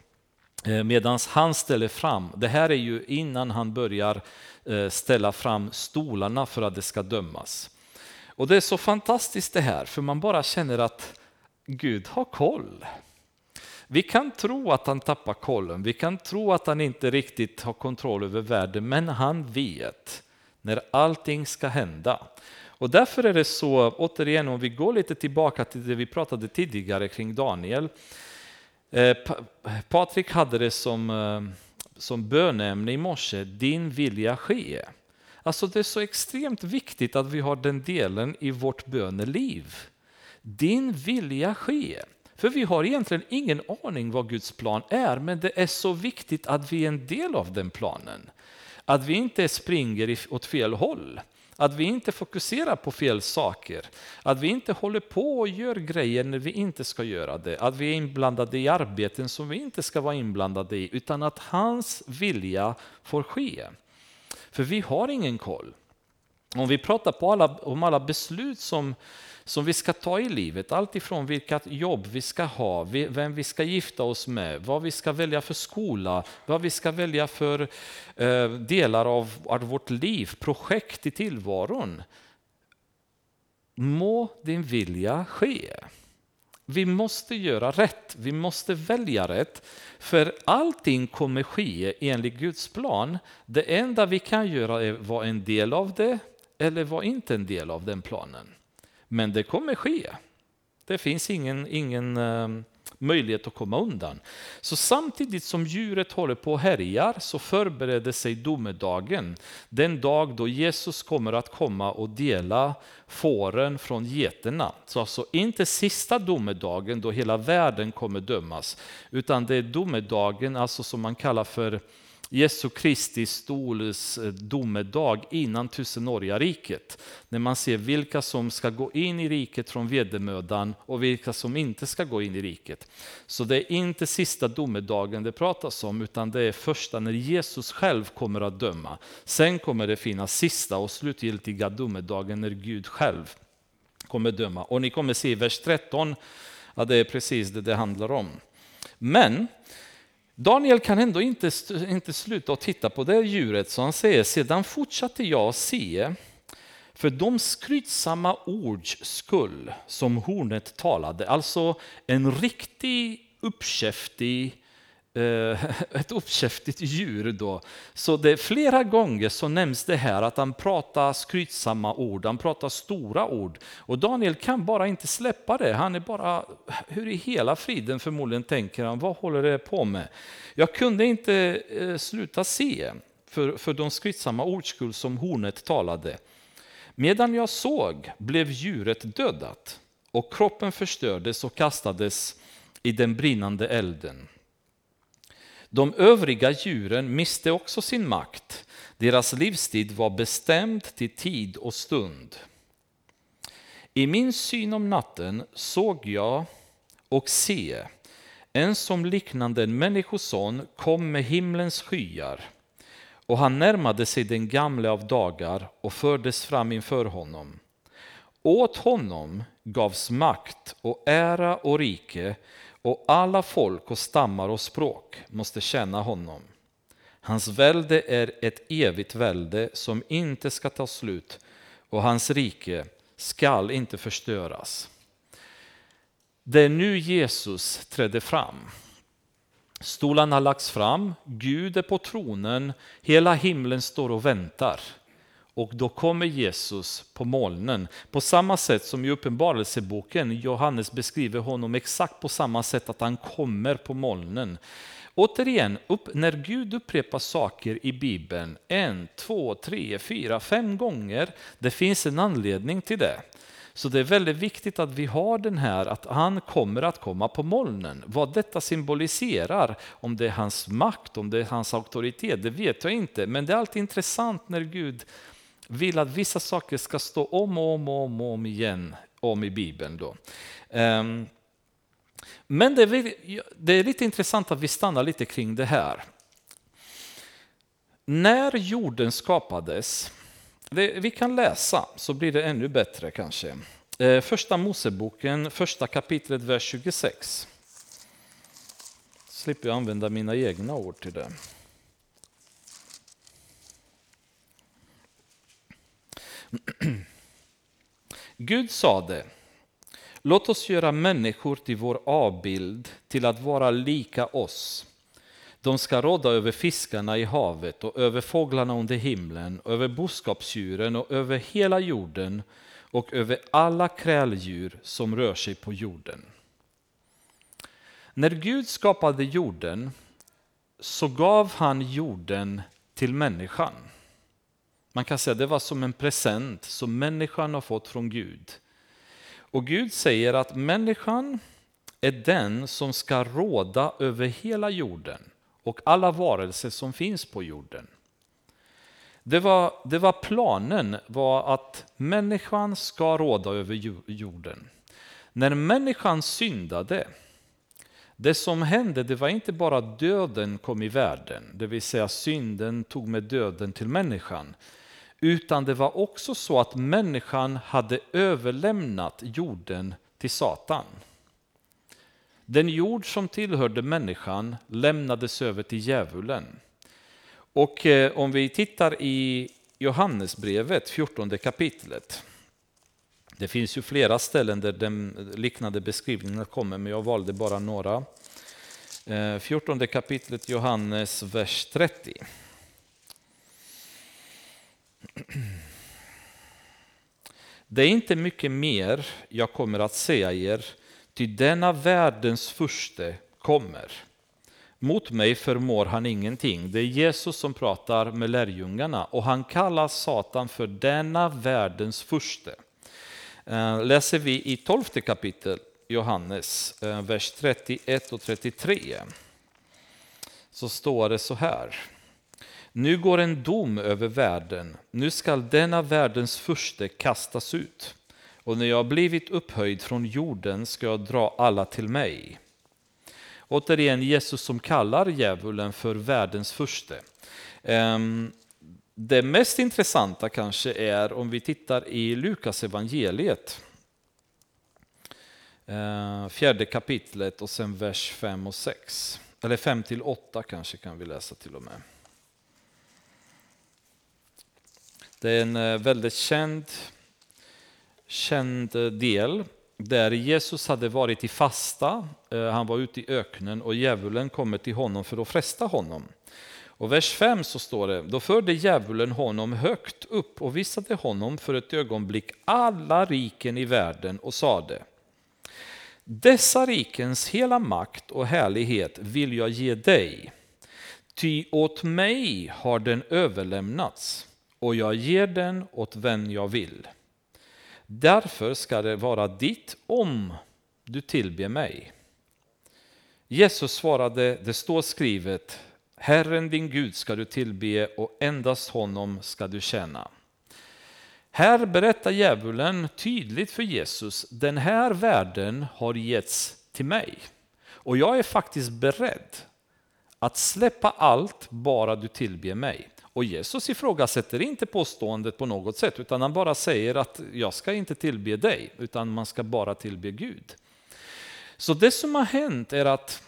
Speaker 1: Eh, Medan han ställer fram, det här är ju innan han börjar eh, ställa fram stolarna för att det ska dömas. Och det är så fantastiskt det här, för man bara känner att Gud har koll. Vi kan tro att han tappar kollen, vi kan tro att han inte riktigt har kontroll över världen, men han vet när allting ska hända. Och därför är det så, återigen om vi går lite tillbaka till det vi pratade tidigare kring Daniel. Eh, Patrik hade det som, eh, som bönämne i morse, din vilja ske. Alltså det är så extremt viktigt att vi har den delen i vårt böneliv. Din vilja ske. För vi har egentligen ingen aning vad Guds plan är, men det är så viktigt att vi är en del av den planen. Att vi inte springer åt fel håll. Att vi inte fokuserar på fel saker. Att vi inte håller på och gör grejer när vi inte ska göra det. Att vi är inblandade i arbeten som vi inte ska vara inblandade i. Utan att hans vilja får ske. För vi har ingen koll. Om vi pratar på alla, om alla beslut som, som vi ska ta i livet, allt ifrån vilka jobb vi ska ha, vem vi ska gifta oss med, vad vi ska välja för skola, vad vi ska välja för eh, delar av, av vårt liv, projekt i tillvaron. Må din vilja ske. Vi måste göra rätt, vi måste välja rätt. För allting kommer ske enligt Guds plan. Det enda vi kan göra är att vara en del av det eller vara inte en del av den planen. Men det kommer ske. Det finns ingen, ingen ehm, möjlighet att komma undan. Så samtidigt som djuret håller på och härjar så förbereder sig domedagen. Den dag då Jesus kommer att komma och dela fåren från geterna. Så alltså inte sista domedagen då hela världen kommer dömas. Utan det är domedagen alltså som man kallar för Jesu Kristi stols eh, domedag innan tusenåriga riket. När man ser vilka som ska gå in i riket från vedermödan och vilka som inte ska gå in i riket. Så det är inte sista domedagen det pratas om utan det är första när Jesus själv kommer att döma. Sen kommer det finnas sista och slutgiltiga domedagen när Gud själv kommer döma. Och ni kommer se i vers 13 att det är precis det det handlar om. Men Daniel kan ändå inte, inte sluta att titta på det djuret, så han säger, sedan fortsatte jag se, för de skrytsamma ords skull som hornet talade, alltså en riktig uppkäftig Eh, Eh, ett uppkäftigt djur. Då. Så det, flera gånger så nämns det här att han pratar skrytsamma ord, han pratar stora ord. Och Daniel kan bara inte släppa det. Han är bara, hur i hela friden förmodligen tänker han, vad håller det på med? Jag kunde inte eh, sluta se för, för de skrytsamma ordskull som hornet talade. Medan jag såg blev djuret dödat och kroppen förstördes och kastades i den brinnande elden. De övriga djuren miste också sin makt. Deras livstid var bestämd till tid och stund. I min syn om natten såg jag och se en som liknande en människoson kom med himlens skyar och han närmade sig den gamle av dagar och fördes fram inför honom. Åt honom gavs makt och ära och rike och alla folk och stammar och språk måste känna honom. Hans välde är ett evigt välde som inte ska ta slut och hans rike skall inte förstöras. Det är nu Jesus trädde fram. Stolarna har lagts fram, Gud är på tronen, hela himlen står och väntar och då kommer Jesus på molnen. På samma sätt som i Uppenbarelseboken, Johannes beskriver honom exakt på samma sätt att han kommer på molnen. Återigen, upp, när Gud upprepar saker i Bibeln en, två, tre, fyra, fem gånger, det finns en anledning till det. Så det är väldigt viktigt att vi har den här att han kommer att komma på molnen. Vad detta symboliserar, om det är hans makt, om det är hans auktoritet, det vet jag inte. Men det är alltid intressant när Gud vill att vissa saker ska stå om och om och om, och om igen om i Bibeln. Då. Ehm, men det är, det är lite intressant att vi stannar lite kring det här. När jorden skapades, det, vi kan läsa så blir det ännu bättre kanske. Eh, första Moseboken, första kapitlet, vers 26. Slipper jag använda mina egna ord till det. Gud sade, låt oss göra människor till vår avbild till att vara lika oss. De ska råda över fiskarna i havet och över fåglarna under himlen, över boskapsdjuren och över hela jorden och över alla kräldjur som rör sig på jorden. När Gud skapade jorden så gav han jorden till människan. Man kan säga att det var som en present som människan har fått från Gud. Och Gud säger att människan är den som ska råda över hela jorden och alla varelser som finns på jorden. Det var, det var planen var att människan ska råda över jorden. När människan syndade, det som hände det var inte bara att döden kom i världen, det vill säga synden tog med döden till människan. Utan det var också så att människan hade överlämnat jorden till Satan. Den jord som tillhörde människan lämnades över till djävulen. Och eh, om vi tittar i Johannesbrevet, 14 kapitlet. Det finns ju flera ställen där den liknande beskrivningen kommer, men jag valde bara några. Eh, 14 kapitlet Johannes, vers 30. Det är inte mycket mer jag kommer att säga er, ty denna världens furste kommer. Mot mig förmår han ingenting. Det är Jesus som pratar med lärjungarna och han kallar Satan för denna världens furste. Eh, läser vi i 12 kapitel Johannes, eh, vers 31 och 33, så står det så här. Nu går en dom över världen, nu skall denna världens furste kastas ut. Och när jag blivit upphöjd från jorden ska jag dra alla till mig. Återigen Jesus som kallar djävulen för världens furste. Ehm, det mest intressanta kanske är om vi tittar i Lukas evangeliet. Eh, fjärde kapitlet och sen vers 5 och 6. Eller 5 till 8 kanske kan vi läsa till och med. Det är en eh, väldigt känd, känd eh, del där Jesus hade varit i fasta, han var ute i öknen och djävulen kommer till honom för att fresta honom. Och vers 5 så står det, då förde djävulen honom högt upp och visade honom för ett ögonblick alla riken i världen och sade, dessa rikens hela makt och härlighet vill jag ge dig, ty åt mig har den överlämnats och jag ger den åt vem jag vill. Därför ska det vara ditt om du tillber mig. Jesus svarade, det står skrivet, Herren din Gud ska du tillbe och endast honom ska du tjäna. Här berättar djävulen tydligt för Jesus, den här världen har getts till mig. Och jag är faktiskt beredd att släppa allt bara du tillber mig. Och Jesus ifrågasätter inte påståendet på något sätt, utan han bara säger att jag ska inte tillbe dig, utan man ska bara tillbe Gud. Så det som har hänt är att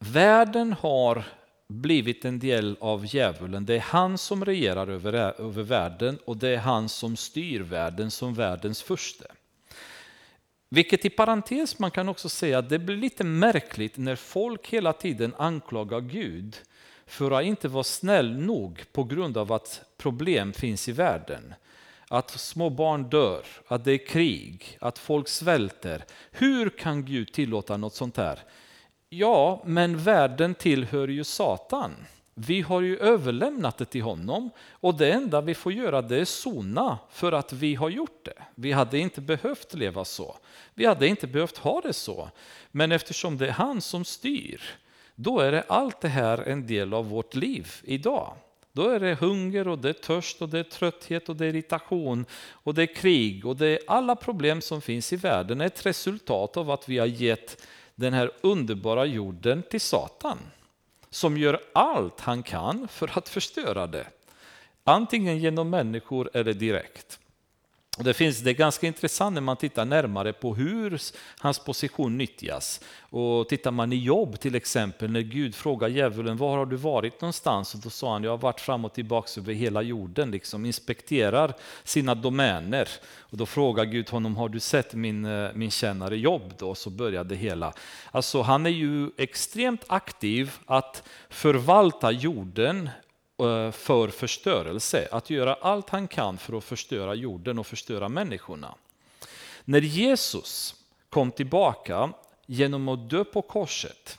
Speaker 1: världen har blivit en del av djävulen. Det är han som regerar över, över världen och det är han som styr världen som världens furste. Vilket i parentes man kan också säga att det blir lite märkligt när folk hela tiden anklagar Gud för att inte vara snäll nog på grund av att problem finns i världen. Att små barn dör, att det är krig, att folk svälter. Hur kan Gud tillåta något sånt här? Ja, men världen tillhör ju Satan. Vi har ju överlämnat det till honom och det enda vi får göra det är sona för att vi har gjort det. Vi hade inte behövt leva så. Vi hade inte behövt ha det så. Men eftersom det är han som styr, då är det allt det här en del av vårt liv idag. Då är det hunger och det är törst och det är trötthet och det är irritation och det är krig och det är alla problem som finns i världen är ett resultat av att vi har gett den här underbara jorden till Satan som gör allt han kan för att förstöra det. Antingen genom människor eller direkt. Och det, finns, det är ganska intressant när man tittar närmare på hur hans position nyttjas. Och tittar man i jobb till exempel, när Gud frågar djävulen var har du varit någonstans? Och då sa han jag har varit fram och tillbaka över hela jorden, liksom inspekterar sina domäner. Och då frågar Gud honom, har du sett min, eh, min tjänare jobb? Då så började det hela. Alltså han är ju extremt aktiv att förvalta jorden Eh, för förstörelse, att göra allt han kan för att förstöra jorden och förstöra människorna. När Jesus kom tillbaka genom att dö på korset,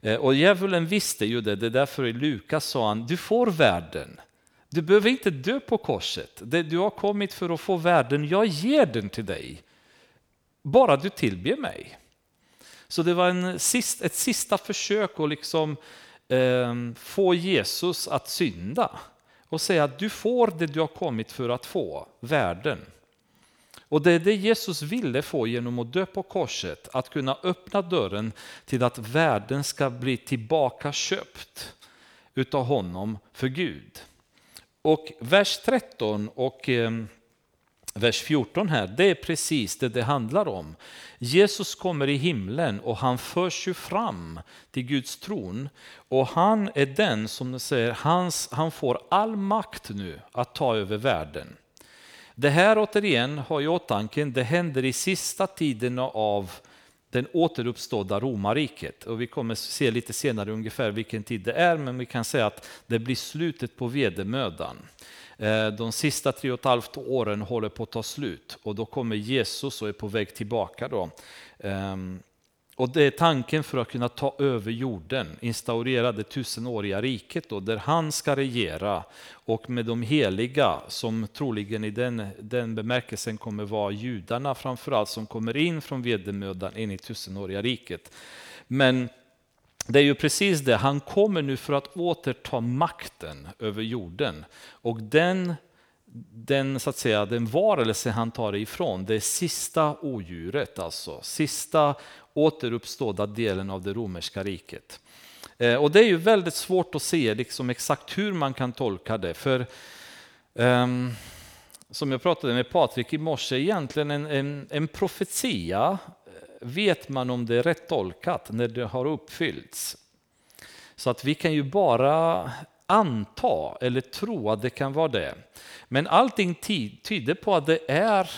Speaker 1: eh, och djävulen visste ju det, det är därför i Lukas sa han, du får världen. Du behöver inte dö på korset, du har kommit för att få världen, jag ger den till dig. Bara du tillber mig. Så det var en, ett sista försök att liksom Ehm, få Jesus att synda och säga att du får det du har kommit för att få, världen. Och det är det Jesus ville få genom att dö på korset, att kunna öppna dörren till att världen ska bli tillbaka köpt utav honom för Gud. Och vers 13 och ehm, vers 14 här, det är precis det det handlar om. Jesus kommer i himlen och han förs ju fram till Guds tron. Och han är den som säger, hans, han får all makt nu att ta över världen. Det här återigen har i åtanke, det händer i sista tiden av den återuppstådda romarriket. Och vi kommer se lite senare ungefär vilken tid det är, men vi kan säga att det blir slutet på vedermödan. Eh, de sista tre och ett halvt åren håller på att ta slut och då kommer Jesus och är på väg tillbaka. Då. Ehm, och det är tanken för att kunna ta över jorden, instaurera det tusenåriga riket då, där han ska regera och med de heliga som troligen i den, den bemärkelsen kommer vara judarna framförallt som kommer in från vedermödan in i tusenåriga riket. Men det är ju precis det, han kommer nu för att återta makten över jorden. Och den, den, så att säga, den varelse han tar ifrån, det sista odjuret, alltså sista återuppstådda delen av det romerska riket. Eh, och det är ju väldigt svårt att se liksom exakt hur man kan tolka det. För um, som jag pratade med Patrik i morse, egentligen en, en, en profetia eh, vet man om det är rätt tolkat när det har uppfyllts. Så att vi kan ju bara anta eller tro att det kan vara det. Men allting tyder på att det är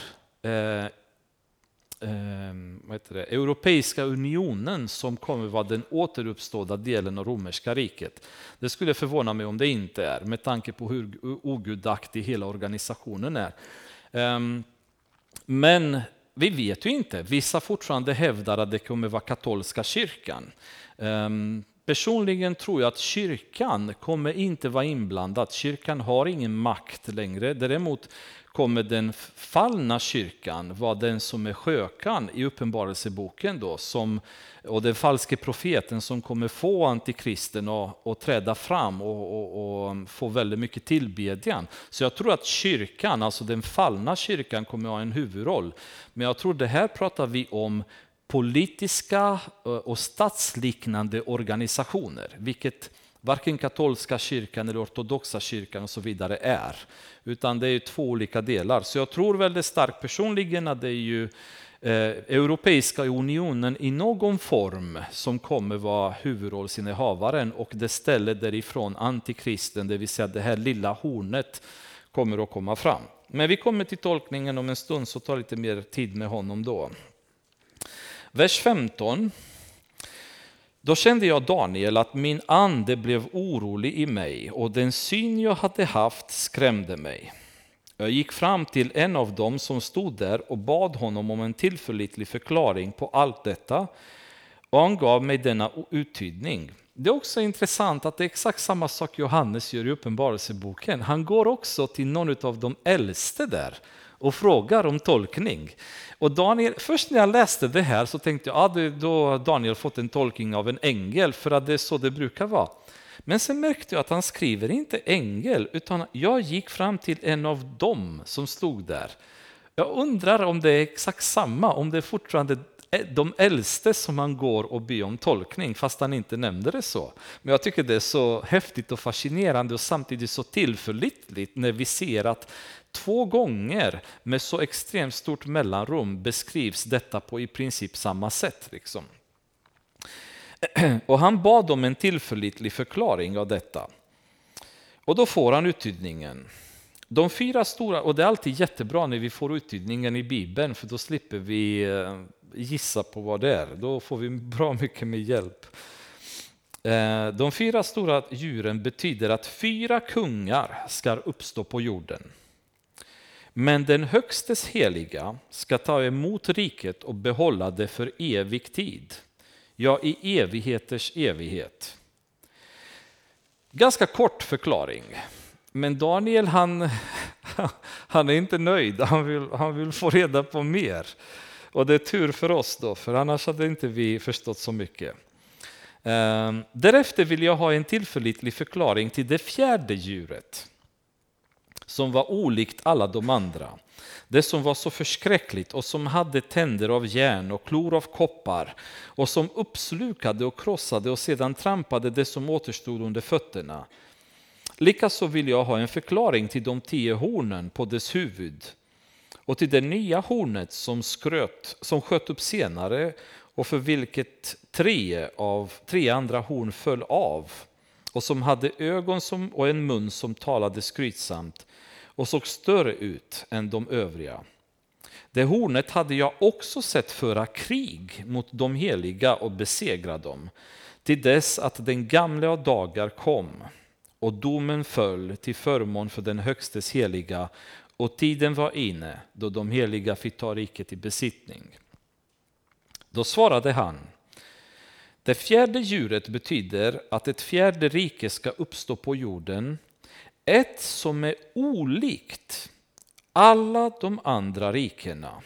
Speaker 1: eh, eh, det, Europeiska unionen som kommer vara den återuppstådda delen av romerska riket. Det skulle förvåna mig om det inte är, med tanke på hur ogudaktig hela organisationen är. Eh, men vi vet ju inte. Vissa fortfarande hävdar att det kommer vara katolska kyrkan. Ehm, personligen tror jag att kyrkan kommer inte vara inblandad. Kyrkan har ingen makt längre. Däremot kommer den fallna kyrkan vara den som är skökan i Uppenbarelseboken då, som, och den falske profeten som kommer få antikristen att, att träda fram och, och, och, få väldigt mycket tillbedjan. Så jag tror att kyrkan, alltså den fallna kyrkan, kommer ha en huvudroll. Men jag tror det här pratar vi om politiska eh, och statsliknande organisationer, vilket varken katolska kyrkan eller ortodoxa kyrkan och så vidare är. Utan det är två olika delar. Så jag tror väldigt starkt personligen att det är ju eh, Europeiska unionen i någon form som kommer vara huvudrollsinnehavaren och det ställe därifrån antikristen, det vill säga det här lilla hornet, kommer att komma fram. Men vi kommer till tolkningen om en stund så tar lite mer tid med honom då. Vers 15. Då kände jag Daniel att min ande blev orolig i mig och den syn jag hade haft skrämde mig. Jag gick fram till en av dem som stod där och bad honom om en tillförlitlig förklaring på allt detta och han gav mig denna uttydning. Det är också intressant att det är exakt samma sak Johannes gör i Uppenbarelseboken. Han går också till någon av de äldste där och frågar om tolkning. Och Daniel, först när jag läste det här så tänkte jag att ja, då har Daniel fått en tolkning av en ängel, för att det är så det brukar vara. Men sen märkte jag att han skriver inte ängel, utan jag gick fram till en av dem som stod där. Jag undrar om det är exakt samma, om det är fortfarande de äldste som han går och ber om tolkning, fast han inte nämnde det så. Men jag tycker det är så häftigt och fascinerande och samtidigt så tillförlitligt när vi ser att två gånger med så extremt stort mellanrum beskrivs detta på i princip samma sätt. Liksom. Och han bad om en tillförlitlig förklaring av detta. Och då får han uttydningen. De fyra stora, och det är alltid jättebra när vi får uttydningen i Bibeln, för då slipper vi eh, gissa på vad det är. Då får vi bra mycket med hjälp. Eh, de fyra stora djuren betyder att fyra kungar ska uppstå på jorden. Men den högstes heliga ska ta emot riket och behålla det för evig tid ja i evigheters evighet. Ganska kort förklaring. Men Daniel han, han är inte nöjd, han vill, han vill få reda på mer. Och det är tur för oss då, för annars hade inte vi förstått så mycket. Ehm, därefter vill jag ha en tillförlitlig förklaring till det fjärde djuret som var olikt alla de andra. Det som var så förskräckligt och som hade tänder av järn och klor av koppar och som uppslukade och krossade och sedan trampade det som återstod under fötterna. Likaså vill jag ha en förklaring till de tio hornen på dess huvud och till det nya hornet som, skröt, som sköt upp senare och för vilket tre av tre andra horn föll av och som hade ögon som, och en mun som talade skrytsamt och såg större ut än de övriga. Det hornet hade jag också sett föra krig mot de heliga och besegra dem, till dess att den gamla av dagar kom och domen föll till förmån för den högstes heliga och tiden var inne då de heliga fick ta riket i besittning. Då svarade han, det fjärde djuret betyder att ett fjärde rike ska uppstå på jorden ett som är olikt alla de andra rikena.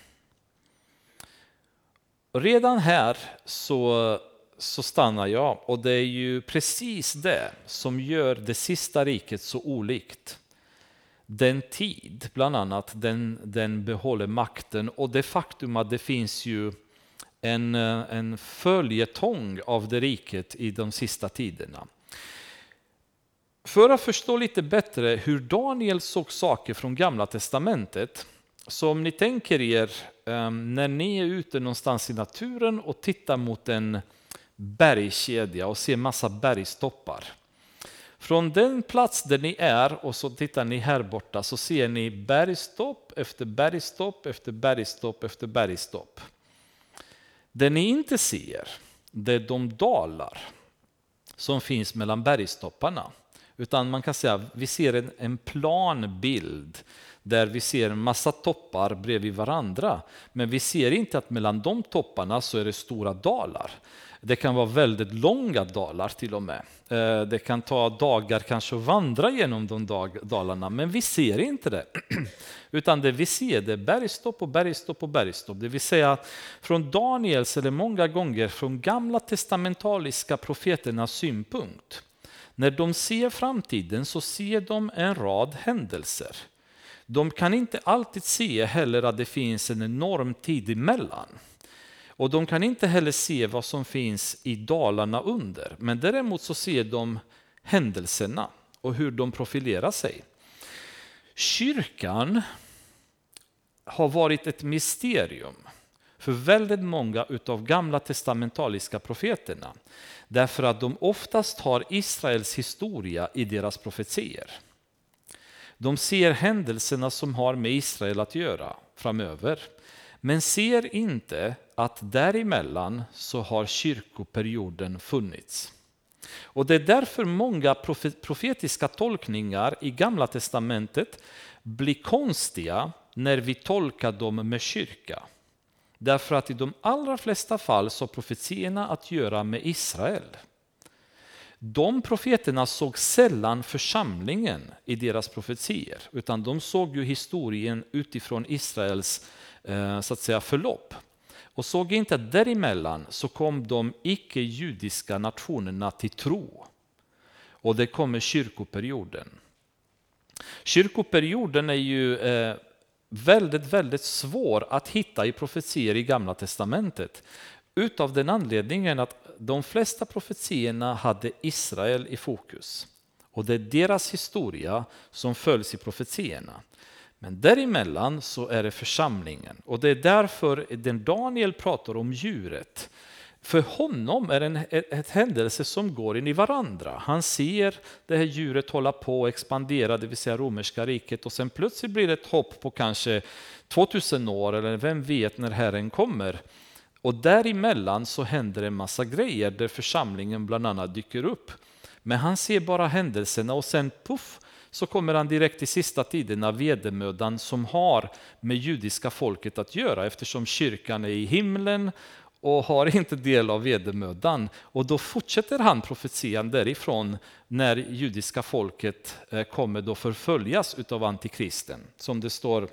Speaker 1: Redan här så, så stannar jag och det är ju precis det som gör det sista riket så olikt. Den tid, bland annat, den, den behåller makten och det faktum att det finns ju en, en följetong av det riket i de sista tiderna. För att förstå lite bättre hur Daniel såg saker från Gamla Testamentet, så om ni tänker er ehm, när ni är ute någonstans i naturen och tittar mot en bergskedja och ser massa bergstoppar. Från den plats där ni är och så tittar ni här borta så ser ni bergstopp efter bergstopp efter bergstopp efter bergstopp. Det ni inte ser, det är de dalar som finns mellan bergstopparna. Utan man kan säga att vi ser en, en planbild där vi ser en massa toppar bredvid varandra. Men vi ser inte att mellan de topparna så är det stora dalar. Det kan vara väldigt långa dalar till och med. Eh, det kan ta dagar kanske att vandra genom de dalarna, men vi ser inte det. Utan det vi ser det är bergstopp och bergstopp och bergstopp. Det vill säga från Daniels, eller många gånger från gamla testamentaliska profeternas synpunkt, när de ser framtiden så ser de en rad händelser. De kan inte alltid se heller att det finns en enorm tid emellan. Och de kan inte heller se vad som finns i dalarna under. Men däremot så ser de händelserna och hur de profilerar sig. Kyrkan har varit ett mysterium för väldigt många av gamla testamentaliska profeterna. Därför att de oftast har Israels historia i deras profetier. De ser händelserna som har med Israel att göra framöver. men ser inte att däremellan så har kyrkoperioden funnits. Och det är därför många profetiska tolkningar i Gamla testamentet blir konstiga när vi tolkar dem med kyrka. Därför att i de allra flesta fall så har profetierna att göra med Israel. De profeterna såg sällan församlingen i deras profetier, utan de såg ju historien utifrån Israels eh, så att säga, förlopp. Och såg inte att däremellan så kom de icke-judiska nationerna till tro. Och det kommer kyrkoperioden. Kyrkoperioden är ju eh, väldigt, väldigt svår att hitta i profetier i Gamla Testamentet. Utav den anledningen att de flesta profetierna hade Israel i fokus. Och det är deras historia som följs i profetierna. Men däremellan så är det församlingen. Och det är därför den Daniel pratar om djuret. För honom är det en ett händelse som går in i varandra. Han ser det här djuret hålla på att expandera, det vill säga romerska riket, och sen plötsligt blir det ett hopp på kanske 2000 år, eller vem vet när Herren kommer. Och däremellan så händer en massa grejer där församlingen bland annat dyker upp. Men han ser bara händelserna och sen puff så kommer han direkt i sista tiden av vedermödan som har med judiska folket att göra eftersom kyrkan är i himlen och har inte del av vedermödan. Och då fortsätter han profetian därifrån när judiska folket eh, kommer då förföljas av antikristen. Som det står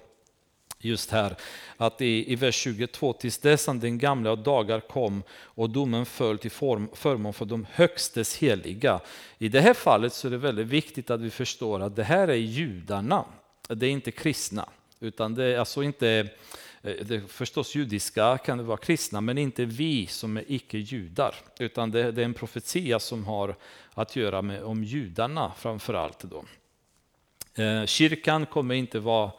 Speaker 1: just här, att i, i vers 22, tills dess den gamla dagar kom och domen föll till form, förmån för de högstes heliga. I det här fallet så är det väldigt viktigt att vi förstår att det här är judarna, det är inte kristna. Utan det är alltså inte, Eh, det förstås judiska kan det vara kristna, men inte vi som är icke-judar. Utan det, det, är en profetia som har att göra med om judarna framför allt. Då. Eh, kyrkan kommer inte vara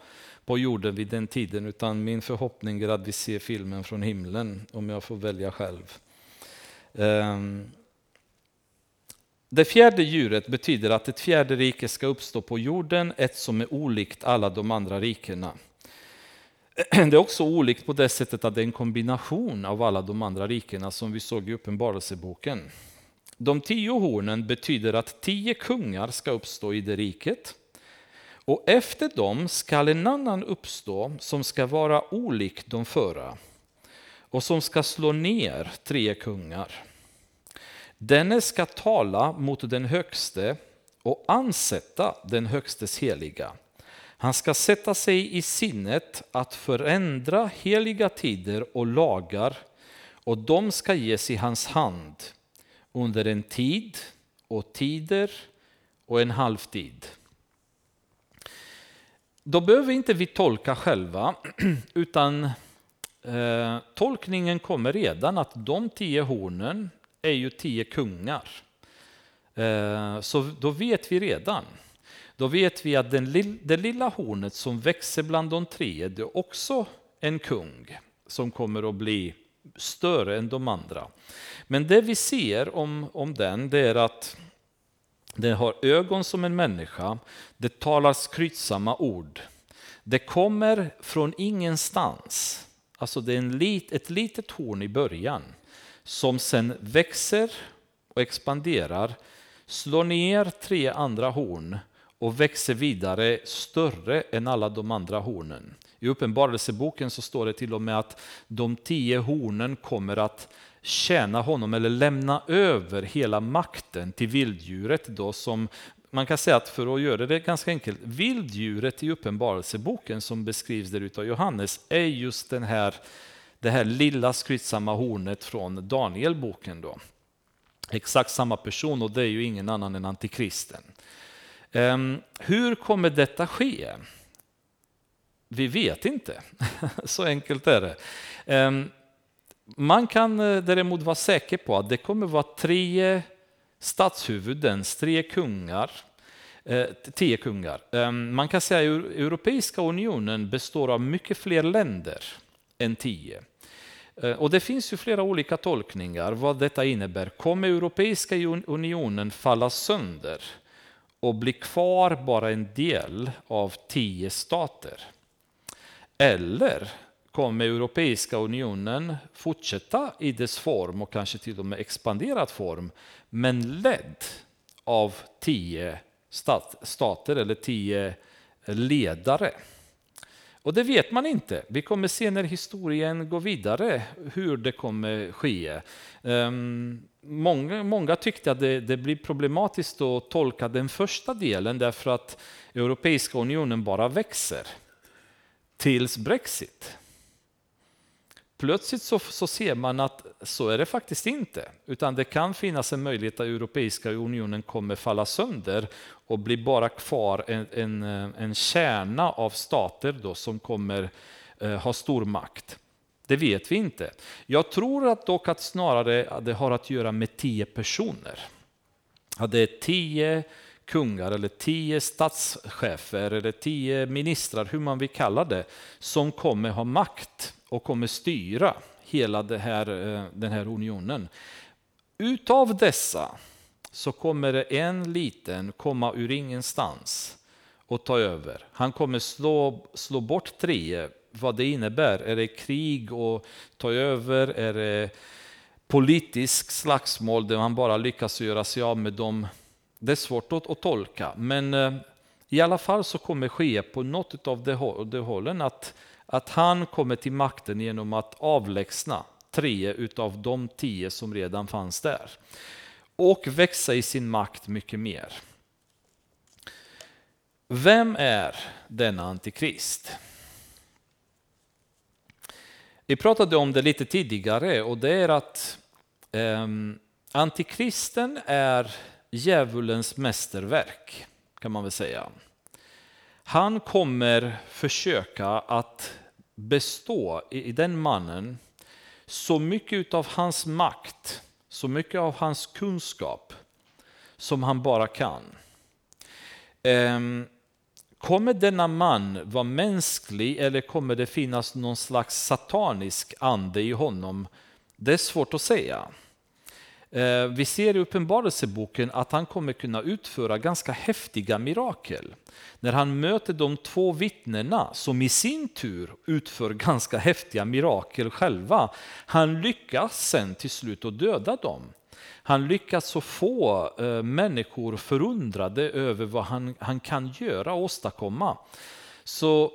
Speaker 1: på jorden vid den tiden, utan min förhoppning är att vi ser filmen från himlen, om jag får välja själv. Eh, det fjärde djuret betyder att ett fjärde rike ska uppstå på jorden, ett som är olikt alla de andra rikena. Det är också olikt på det sättet att det är en kombination av alla de andra rikena som vi såg i Uppenbarelseboken. De tio hornen betyder att tio kungar ska uppstå i det riket. Och efter dem skall en annan uppstå som ska vara olik de förra och som ska slå ner tre kungar. Denne ska tala mot den högste och ansätta den högstes heliga. Han ska sätta sig i sinnet att förändra heliga tider och lagar och de ska ges i hans hand under en tid och tider och en halvtid. Då behöver inte vi tolka själva, utan eh, tolkningen kommer redan att de tio hornen är ju tio kungar. Eh, så då vet vi redan. Då vet vi att den, det lilla hornet som växer bland de tre, det är också en kung som kommer att bli större än de andra. Men det vi ser om, om den, det är att den har ögon som en människa, det talar skrytsamma ord. Det kommer från ingenstans. Alltså det är en lit, ett litet horn i början som sen växer och expanderar, slår ner tre andra horn och växer vidare större än alla de andra hornen. I Uppenbarelseboken så står det till och med att de tio hornen kommer att tjäna honom eller lämna över hela makten till vilddjuret då som man kan säga att för att göra det ganska enkelt, vilddjuret i Uppenbarelseboken som beskrivs där utav Johannes är just den här, det här lilla skrytsamma hornet från Danielboken. Då. Exakt samma person och det är ju ingen annan än Antikristen. Ehm, hur kommer detta ske? Vi vet inte. Så enkelt är det. Ehm, man kan eh, däremot vara säker på att det kommer vara tre statshuvuden, tre kungar, eh, tio kungar. Ehm, man kan säga att Europeiska unionen består av mycket fler länder än tio. Eh, och det finns ju flera olika tolkningar vad detta innebär. Kommer Europeiska unionen falla sönder och blir kvar bara en del av tio stater? Eller kommer Europeiska unionen fortsätta i dess form och kanske till och med expanderad form, men ledd av tio stater eller tio ledare. Och det vet man inte. Vi kommer se när historien går vidare hur det kommer ske. Um, många, många tyckte att det, det blir problematiskt att tolka den första delen därför att Europeiska unionen bara växer tills Brexit. Plötsligt så, så, ser man att så är det faktiskt inte, utan det kan finnas en möjlighet att Europeiska unionen kommer falla sönder och blir bara kvar en, en, en kärna av stater då som kommer eh, ha stor makt. Det vet vi inte. Jag tror att dock att snarare det har att göra med tio personer. Att det är tio kungar eller tio statschefer eller tio ministrar, hur man vill kalla det, som kommer ha makt och kommer styra hela här, eh, den här unionen. Utav dessa så kommer det en liten komma ur ingenstans och ta över. Han kommer slå, slå bort tre. Vad det innebär, är det krig och ta över? Är det politisk slagsmål där man bara lyckas göra sig av med dem? Det är svårt att, att tolka, men eh, i alla fall så kommer ske på något av de, de hållen att att han kommer till makten genom att avlägsna tre utav de tio som redan fanns där. Och växa i sin makt mycket mer. Vem är denna antikrist? Vi pratade om det lite tidigare och det är att eh, antikristen är djävulens mästerverk kan man väl säga. Han kommer försöka att bestå i den mannen så mycket av hans makt, så mycket av hans kunskap som han bara kan. Ehm, kommer denna man vara mänsklig eller kommer det finnas någon slags satanisk ande i honom? Det är svårt att säga. Eh, vi ser i Uppenbarelseboken att han kommer kunna utföra ganska häftiga mirakel. När han möter de två vittnena som i sin tur utför ganska häftiga mirakel själva. Han lyckas sen till slut att döda dem. Han lyckas så få eh, människor förundrade över vad han, han kan göra och åstadkomma. Så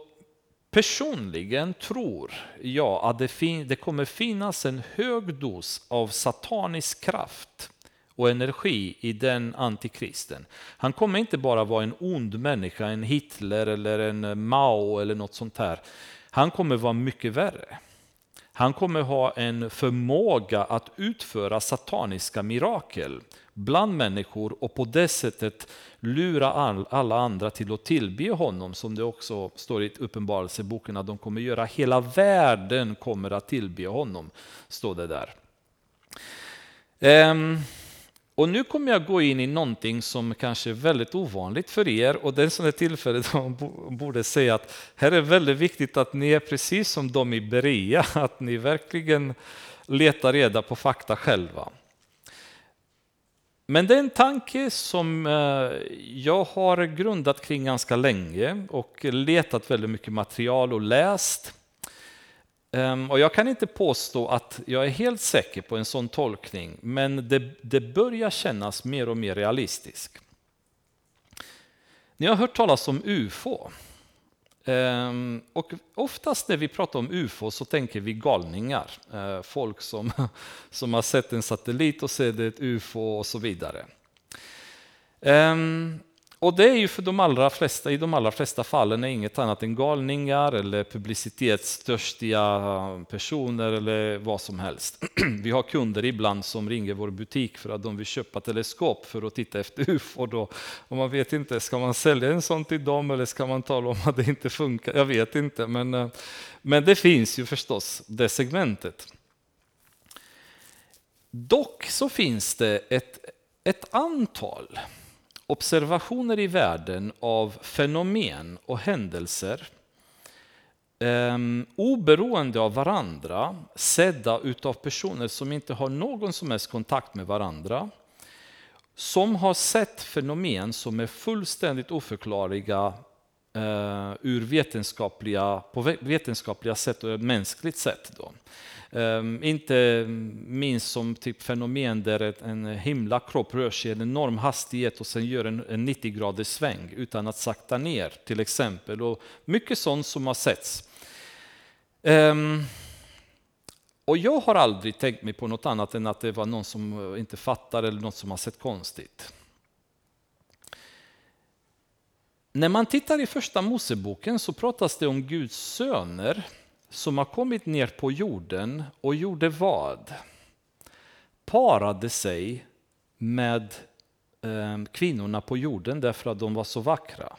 Speaker 1: Personligen tror jag att det, fin det kommer finnas en hög dos av satanisk kraft och energi i den antikristen. Han kommer inte bara vara en ond människa, en Hitler eller en Mao eller något sånt här. Han kommer vara mycket värre. Han kommer ha en förmåga att utföra sataniska mirakel bland människor och på det sättet lura all, alla andra till att tillbe honom som det också står i Uppenbarelseboken att de kommer göra. Hela världen kommer att tillbe honom, står det där. Um och nu kommer jag gå in i någonting som kanske är väldigt ovanligt för er och det är sådant tillfälle då man borde säga att här är väldigt viktigt att ni är precis som de i Berea, att ni verkligen letar reda på fakta själva. Men det är en tanke som eh, jag har grundat kring ganska länge och letat väldigt mycket material och läst. Ehm, och jag kan inte påstå att jag är helt säker på en sån tolkning, men det, det börjar kännas mer och mer realistiskt. Ni har hört talas om UFO. Ehm, och oftast när vi pratar om UFO så tänker vi galningar. Eh, folk som, som har sett en satellit och ser det ett UFO och så vidare. Ehm, och det är ju för de allra flesta, i de allra flesta fallen är inget annat än galningar eller publicitetstörstiga personer eller vad som helst. Vi har kunder ibland som ringer vår butik för att de vill köpa teleskop för att titta efter UFO. Då. Och man vet inte, ska man sälja en sån till dem eller ska man tala om att det inte funkar? Jag vet inte, men, eh, men det finns ju förstås det segmentet. Dock så finns det ett, ett antal observationer i världen av fenomen och händelser um, oberoende av varandra, sedda utav personer som inte har någon som helst kontakt med varandra, som har sett fenomen som är fullständigt oförklarliga uh, ur vetenskapliga, på vetenskapliga sätt och mänskligt sätt. Då. Um, inte minst som typ fenomen där en himla kropp rör sig i en enorm hastighet och sen gör en, en 90 graders sväng utan att sakta ner till exempel. Och mycket sånt som har setts. Um, och jag har aldrig tänkt mig på något annat än att det var någon som eh, inte fattar eller något som har sett konstigt. När man tittar i första Moseboken så pratas det om Guds söner som har kommit ner på jorden och gjorde vad? Parade sig med eh, kvinnorna på jorden därför att de var så vackra.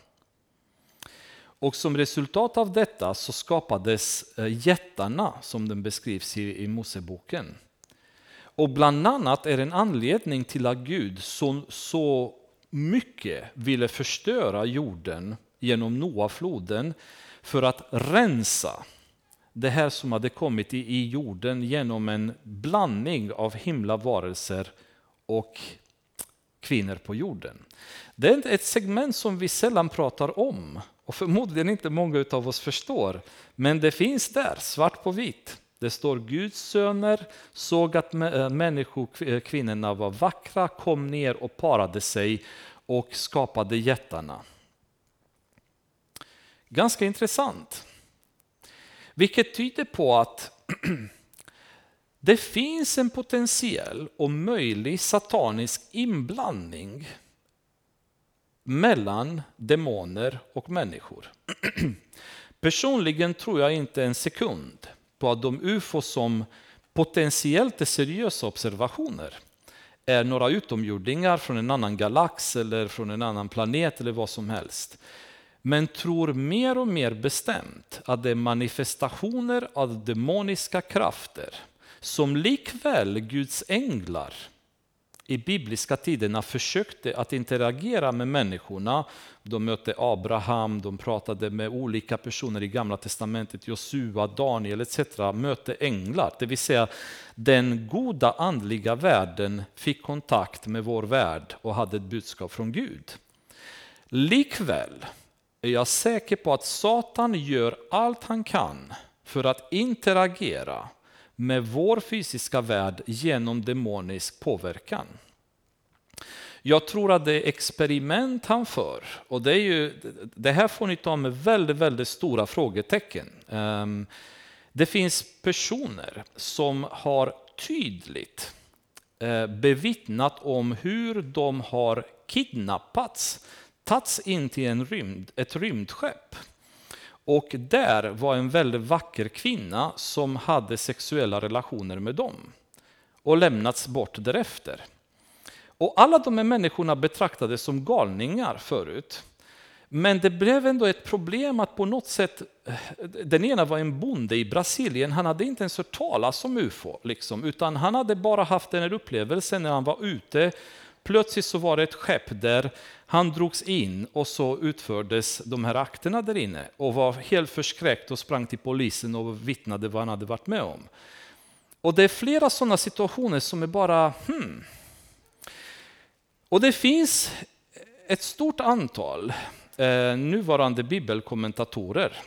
Speaker 1: Och som resultat av detta så skapades eh, jättarna som den beskrivs i, i Moseboken. Och bland annat är en anledning till att Gud så, så mycket ville förstöra jorden genom Noafloden för att rensa det här som hade kommit i, i jorden genom en blandning av himlavarelser och kvinnor på jorden. Det är ett segment som vi sällan pratar om och förmodligen inte många av oss förstår. Men det finns där, svart på vitt. Det står Guds söner såg att äh, människokvinnorna äh, var vackra, kom ner och parade sig och skapade jättarna. Ganska intressant. Vilket tyder på att det finns en potentiell och möjlig satanisk inblandning mellan demoner och människor. Personligen tror jag inte en sekund på att de ufo som potentiellt är seriösa observationer är några utomjordingar från en annan galax eller från en annan planet eller vad som helst men tror mer och mer bestämt att det är manifestationer av demoniska krafter som likväl Guds änglar i bibliska tiderna försökte att interagera med människorna. De mötte Abraham, de pratade med olika personer i gamla testamentet, Josua, Daniel etc. Mötte änglar, det vill säga den goda andliga världen fick kontakt med vår värld och hade ett budskap från Gud. Likväl är jag säker på att Satan gör allt han kan för att interagera med vår fysiska värld genom demonisk påverkan. Jag tror att det är experiment han för. Och det, är ju, det här får ni ta med väldigt, väldigt stora frågetecken. Ehm, det finns personer som har tydligt eh, bevittnat om hur de har kidnappats tagits in till en rymd, ett rymdskepp. Och där var en väldigt vacker kvinna som hade sexuella relationer med dem och lämnats bort därefter. Och alla de här människorna betraktades som galningar förut. Men det blev ändå ett problem att på något sätt, eh, den ena var en bonde i Brasilien, han hade inte ens hört talas om UFO, liksom, utan han hade bara haft den här upplevelsen när han var ute Plötsligt så var det ett skepp där han drogs in och så utfördes de här akterna där inne och var helt förskräckt och sprang till polisen och vittnade vad han hade varit med om. Och det är flera sådana situationer som är bara hmm. Och det finns ett stort antal eh, nuvarande bibelkommentatorer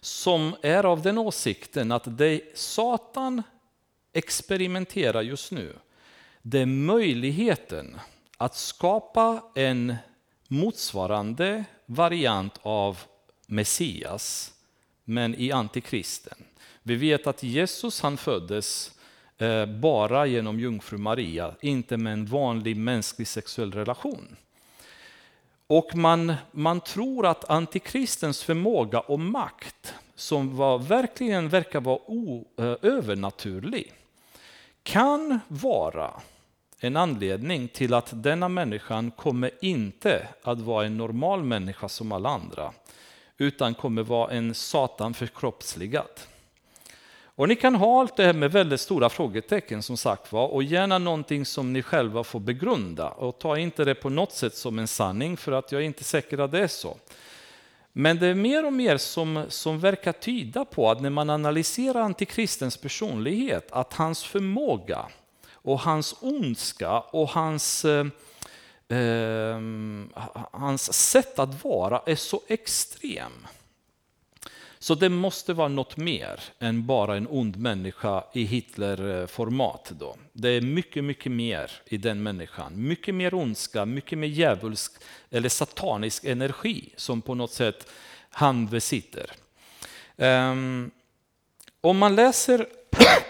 Speaker 1: som är av den åsikten att det Satan experimenterar just nu det är möjligheten att skapa en motsvarande variant av Messias, men i antikristen. Vi vet att Jesus han föddes eh, bara genom jungfru Maria, inte med en vanlig mänsklig sexuell relation. Och man, man tror att antikristens förmåga och makt, som var, verkligen verkar vara eh, övernaturlig, kan vara en anledning till att denna människan kommer inte att vara en normal människa som alla andra, utan kommer vara en Satan förkroppsligad. Och ni kan ha allt det här med väldigt stora frågetecken som sagt var och gärna någonting som ni själva får begrunda och ta inte det på något sätt som en sanning för att jag är inte säker att det är så. Men det är mer och mer som, som verkar tyda på att när man analyserar antikristens personlighet, att hans förmåga och hans ondska och hans eh, eh, hans sätt att vara är så extrem. Så det måste vara något mer än bara en ond människa i Hitler-format. Då. Det är mycket, mycket mer i den människan. Mycket mer ondska, mycket mer djävulsk eller satanisk energi som på något sätt han besitter. Um, om man läser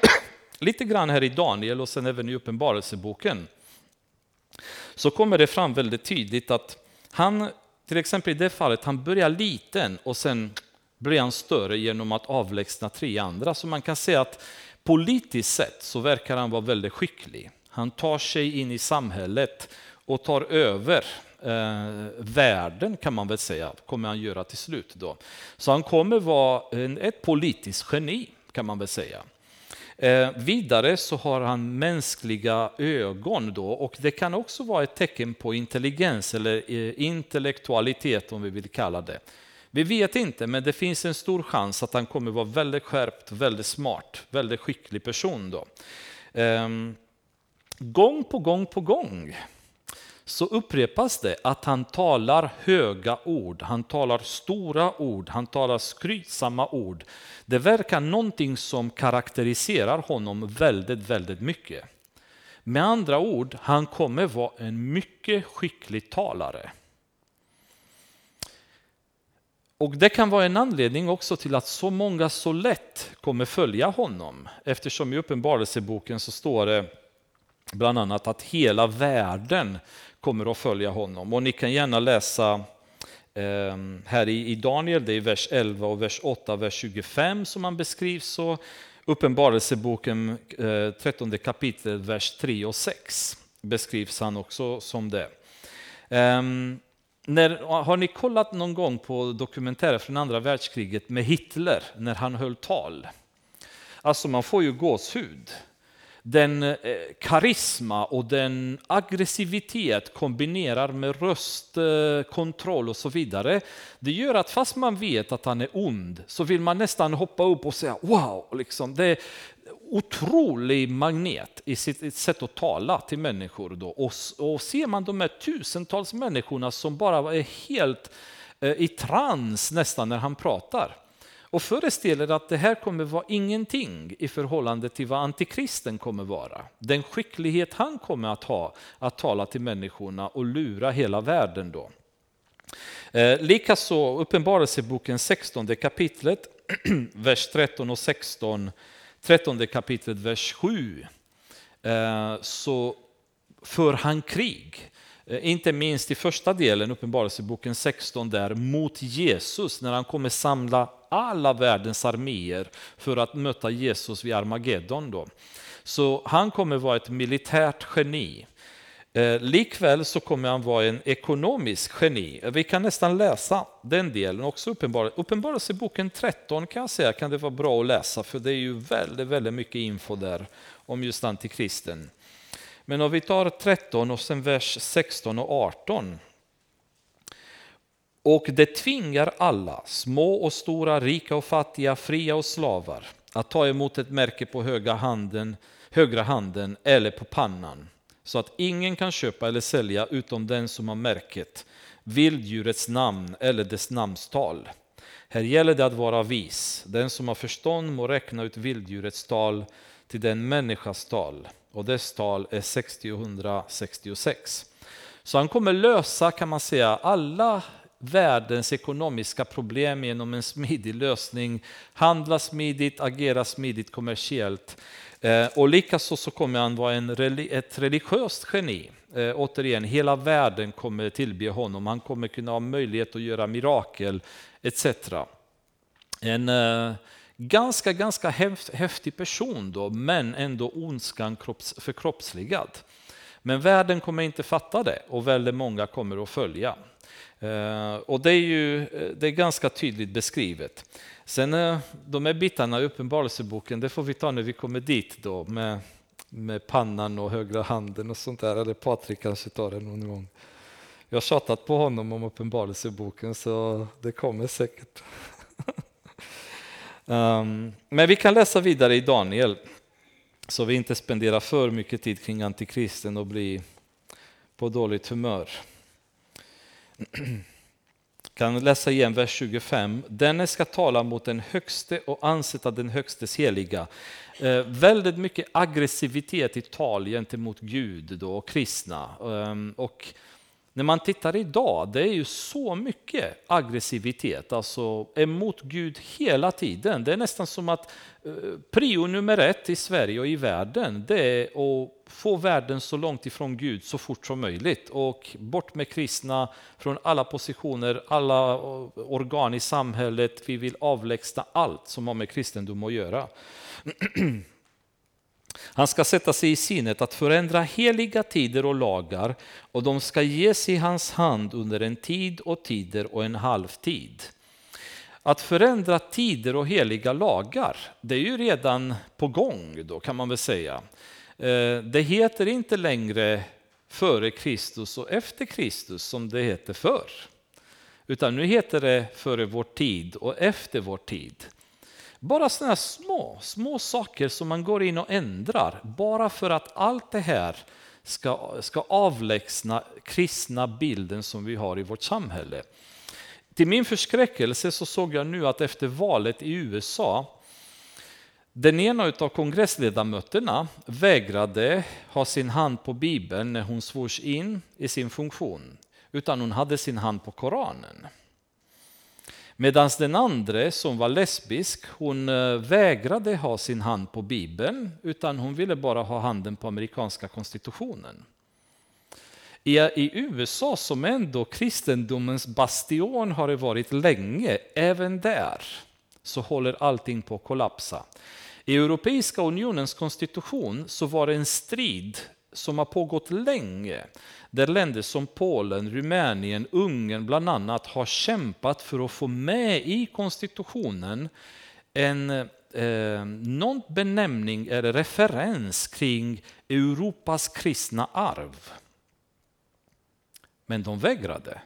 Speaker 1: lite grann här i Daniel och sen även i Uppenbarelseboken så kommer det fram väldigt tydligt att han, till exempel i det fallet, han börjar liten och sen blir han större genom att avlägsna tre andra. Så man kan säga att politiskt sett så verkar han vara väldigt skicklig. Han tar sig in i samhället och tar över eh, världen kan man väl säga, kommer han göra till slut. Då. Så han kommer vara en, ett politiskt geni kan man väl säga. Eh, vidare så har han mänskliga ögon då och det kan också vara ett tecken på intelligens eller eh, intellektualitet om vi vill kalla det. Vi vet inte, men det finns en stor chans att han kommer vara väldigt skärpt, väldigt smart, väldigt skicklig person. Då. Ehm, gång på gång på gång så upprepas det att han talar höga ord, han talar stora ord, han talar skrytsamma ord. Det verkar någonting som karaktäriserar honom väldigt, väldigt mycket. Med andra ord, han kommer vara en mycket skicklig talare. Och Det kan vara en anledning också till att så många så lätt kommer följa honom. Eftersom i Uppenbarelseboken så står det bland annat att hela världen kommer att följa honom. Och ni kan gärna läsa ehm, här i Daniel, det är vers 11 och vers 8, vers 25 som han beskrivs. Och Uppenbarelseboken eh, 13 kapitel, vers 3 och 6 beskrivs han också som det. Ehm, när, har ni kollat någon gång på dokumentärer från andra världskriget med Hitler när han höll tal? Alltså man får ju gåshud. Den eh, karisma och den aggressivitet kombinerar med röstkontroll eh, och så vidare. Det gör att fast man vet att han är ond så vill man nästan hoppa upp och säga wow. Liksom. Det, otrolig magnet i sitt sätt att tala till människor. Då. Och, och ser man de här tusentals människorna som bara är helt eh, i trans nästan när han pratar. Och föreställer att det här kommer vara ingenting i förhållande till vad antikristen kommer vara. Den skicklighet han kommer att ha att tala till människorna och lura hela världen. då. Eh, Likaså Uppenbarelseboken 16 kapitlet, vers 13 och 16 13 kapitlet, vers 7, eh, så för han krig. Eh, inte minst i första delen, Uppenbarelseboken 16, där mot Jesus, när han kommer samla alla världens arméer för att möta Jesus vid Armageddon. Då. Så han kommer vara ett militärt geni. Eh, likväl så kommer han vara en ekonomisk geni. Eh, vi kan nästan läsa den delen också. Uppenbarelseboken 13 kan jag säga kan det vara bra att läsa för det är ju väldigt, väldigt mycket info där om just antikristen. Men om vi tar 13 och sen vers 16 och 18. Och det tvingar alla, små och stora, rika och fattiga, fria och slavar, att ta emot ett märke på höga handen, högra handen eller på pannan så att ingen kan köpa eller sälja utom den som har märket, vilddjurets namn eller dess namnstal. Här gäller det att vara vis. Den som har förstånd må räkna ut vilddjurets tal till den människas tal och dess tal är 6066. Så han kommer lösa kan man säga alla världens ekonomiska problem genom en smidig lösning, handla smidigt, agera smidigt kommersiellt Eh, och likaså så kommer han vara en, ett religiöst geni. Eh, återigen, hela världen kommer tillbe honom. Han kommer kunna ha möjlighet att göra mirakel etc. En eh, ganska, ganska häftig person då, men ändå ondskan förkroppsligad. Men världen kommer inte fatta det och väldigt många kommer att följa. Och det är ju det är ganska tydligt beskrivet. Sen eh, de här bitarna i Uppenbarelseboken, det får vi ta när vi kommer dit då med, med pannan och högra handen och sånt där. Eller Patrik kanske tar det någon gång. Jag har tjatat på honom om Uppenbarelseboken så det kommer säkert. um, men vi kan läsa vidare i Daniel så vi inte spenderar för mycket tid kring antikristen och blir på dåligt humör. kan läsa igen vers 25. Denne ska tala mot den högste och ansätta den högstes heliga. Eh, väldigt mycket aggressivitet i tal gentemot Gud då, och kristna. Eh, och när man tittar idag, det är ju så mycket aggressivitet, alltså emot Gud hela tiden. Det är nästan som att eh, prio nummer ett i Sverige och i världen, det är att få världen så långt ifrån Gud så fort som möjligt. Och bort med kristna från alla positioner, alla eh, organ i samhället. Vi vill avlägsna allt som har med kristendom att göra. Han ska sätta sig i sinnet att förändra heliga tider och lagar och de ska ges i hans hand under en tid och tider och en halvtid. Att förändra tider och heliga lagar, det är ju redan på gång då kan man väl säga. Eh, det heter inte längre före Kristus och efter Kristus som det heter förr. Utan nu heter det före vår tid och efter vår tid. Bara sådana små, små saker som man går in och ändrar bara för att allt det här ska, ska avlägsna kristna bilden som vi har i vårt samhälle. Till min förskräckelse så såg jag nu att efter valet i USA den ena av kongressledamöterna vägrade ha sin hand på Bibeln när hon svors in i sin funktion, utan hon hade sin hand på Koranen. Medan den andra som var lesbisk, hon eh, vägrade ha sin hand på Bibeln, utan hon ville bara ha handen på amerikanska konstitutionen. I, I USA, som ändå kristendomens bastion har det varit länge, även där så håller allting på att kollapsa. I Europeiska unionens konstitution så var det en strid som har pågått länge där länder som Polen, Rumänien, Ungern bland annat har kämpat för att få med i konstitutionen en eh, någon benämning eller referens kring Europas kristna arv. Men de vägrade.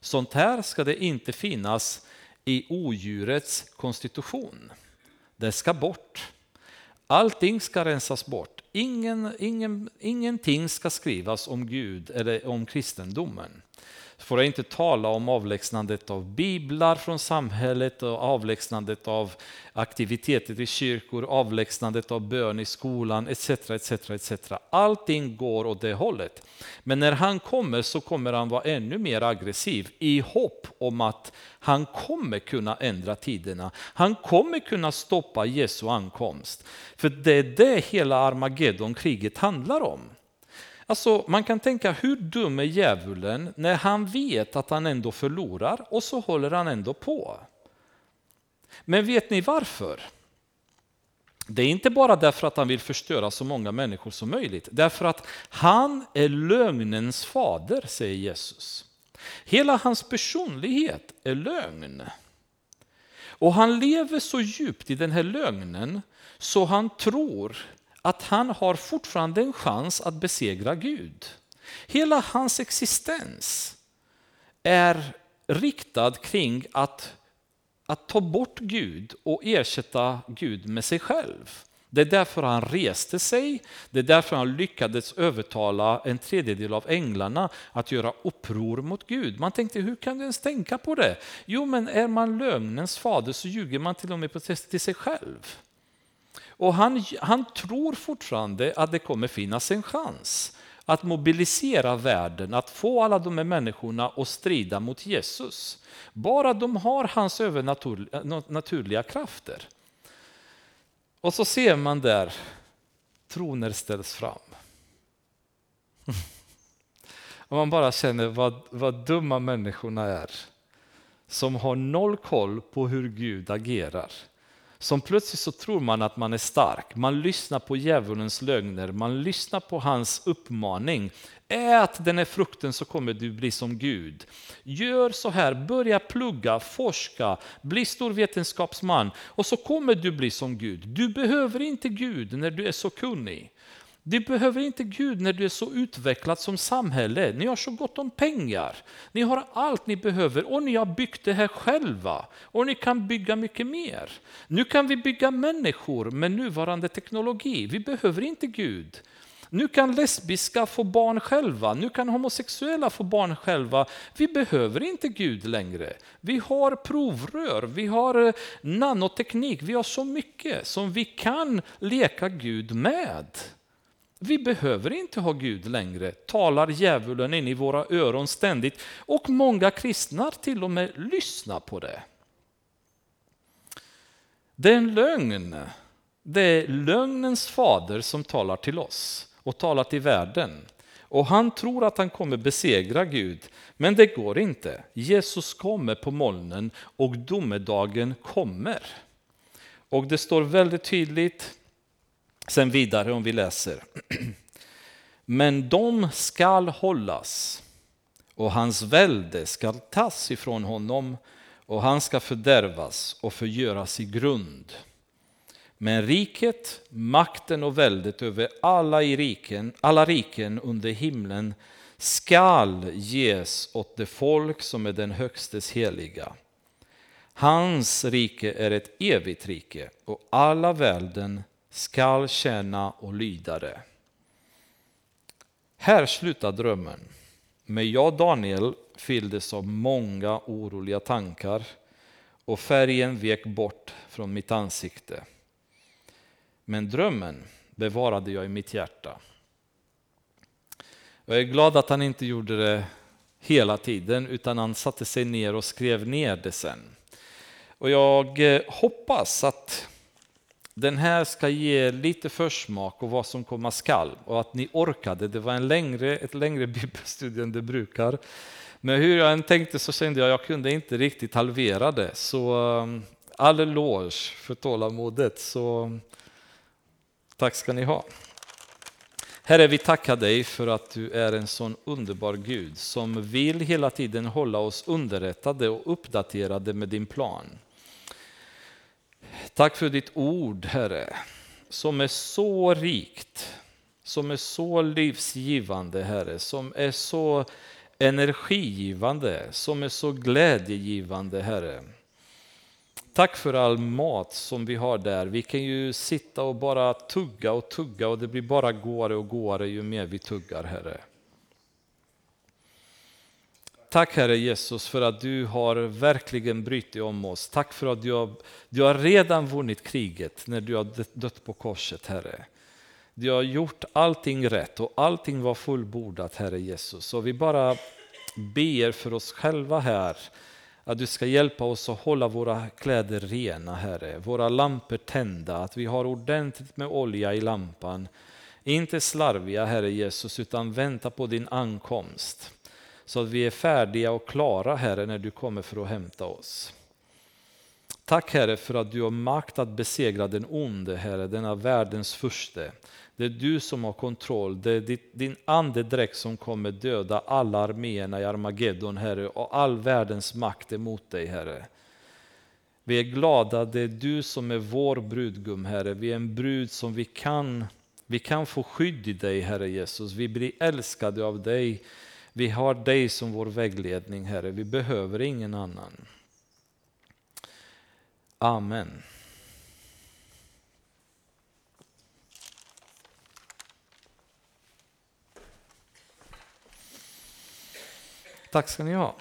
Speaker 1: Sånt här ska det inte finnas i odjurets konstitution. Det ska bort. Allting ska rensas bort. Ingen, ingen, ingenting ska skrivas om Gud eller om kristendomen får jag inte tala om avlägsnandet av biblar från samhället och avlägsnandet av aktiviteter i kyrkor, avlägsnandet av bön i skolan etc. etc, etc. Allting går åt det hållet. Men när han kommer så kommer han vara ännu mer aggressiv i hopp om att han kommer kunna ändra tiderna. Han kommer kunna stoppa Jesu ankomst. För det är det hela Armageddon-kriget handlar om. Alltså, man kan tänka hur dum är djävulen när han vet att han ändå förlorar och så håller han ändå på. Men vet ni varför? Det är inte bara därför att han vill förstöra så många människor som möjligt. Därför att han är lögnens fader, säger Jesus. Hela hans personlighet är lögn. Och han lever så djupt i den här lögnen så han tror att han har fortfarande en chans att besegra Gud. Hela hans existens är riktad kring att, att ta bort Gud och ersätta Gud med sig själv. Det är därför han reste sig, det är därför han lyckades övertala en tredjedel av änglarna att göra uppror mot Gud. Man tänkte, hur kan du ens tänka på det? Jo, men är man lögnens fader så ljuger man till och med till sig själv. Och han, han tror fortfarande att det kommer finnas en chans att mobilisera världen, att få alla de här människorna att strida mot Jesus. Bara de har hans övernaturliga krafter. Och så ser man där, troner ställs fram. Och man bara känner vad, vad dumma människorna är. Som har noll koll på hur Gud agerar som plötsligt så tror man att man är stark. Man lyssnar på djävulens lögner, man lyssnar på hans uppmaning. Ät den här frukten så kommer du bli som Gud. Gör så här, börja plugga, forska, bli stor vetenskapsman och så kommer du bli som Gud. Du behöver inte Gud när du är så kunnig. Du behöver inte Gud när du är så utvecklad som samhälle. Ni har så gott om pengar. Ni har allt ni behöver och ni har byggt det här själva. Och ni kan bygga mycket mer. Nu kan vi bygga människor med nuvarande teknologi. Vi behöver inte Gud. Nu kan lesbiska få barn själva, nu kan homosexuella få barn själva. Vi behöver inte Gud längre. Vi har provrör, vi har eh, nanoteknik, vi har så mycket som vi kan leka Gud med. Vi behöver inte ha Gud längre, talar djävulen in i våra öron ständigt och många kristna till och med lyssnar på det. Det är en lögn. Det är lögnens fader som talar till oss och talar till världen. Och han tror att han kommer besegra Gud, men det går inte. Jesus kommer på molnen och domedagen kommer. Och det står väldigt tydligt sen vidare om vi läser. Men de skall hållas och hans välde skall tas ifrån honom och han ska fördärvas och förgöras i grund. Men riket, makten och väldet över alla, i riken, alla riken under himlen skall ges åt det folk som är den högstes heliga. Hans rike är ett evigt rike och alla välden skall tjäna och lyda det. Här slutar drömmen. Men jag, Daniel, fylldes av många oroliga tankar och färgen vek bort från mitt ansikte. Men drömmen bevarade jag i mitt hjärta. Jag är glad att han inte gjorde det hela tiden utan han satte sig ner och skrev ner det sen. Och jag eh, hoppas att den här ska ge lite försmak och vad som komma skall och att ni orkade. Det var en längre, ett längre bibelstudie än det brukar. Men hur jag än tänkte så kände jag att jag kunde inte riktigt halvera det. Så um, all eloge för tålamodet. Så um, tack ska ni ha. Herre, vi tackar dig för att du är en sån underbar Gud som vill hela tiden hålla oss underrättade och uppdaterade med din plan. Tack för ditt ord, Herre, som är så rikt, som är så livsgivande, Herre, som är så energigivande, som är så glädjegivande, Herre. Tack för all mat som vi har där. Vi kan ju sitta och bara tugga och tugga och det blir bara gåare och gåare ju mer vi tuggar, Herre. Tack Herre Jesus för att du har verkligen brytt om oss. Tack för att du har, du har redan vunnit kriget när du har dött på korset Herre. Du har gjort allting rätt och allting var fullbordat Herre Jesus. Och vi bara ber för oss själva här att du ska hjälpa oss att hålla våra kläder rena Herre. Våra lampor tända, att vi har ordentligt med olja i lampan. Inte slarviga Herre Jesus utan vänta på din ankomst så att vi är färdiga och klara Herre när du kommer för att hämta oss. Tack Herre för att du har makt att besegra den onde Herre, denna världens furste. Det är du som har kontroll, det är din andedräkt som kommer döda alla arméerna i Armageddon Herre och all världens makt emot dig Herre. Vi är glada, det är du som är vår brudgum Herre, vi är en brud som vi kan, vi kan få skydd i dig Herre Jesus, vi blir älskade av dig vi har dig som vår vägledning, Herre. Vi behöver ingen annan. Amen. Tack ska ni ha.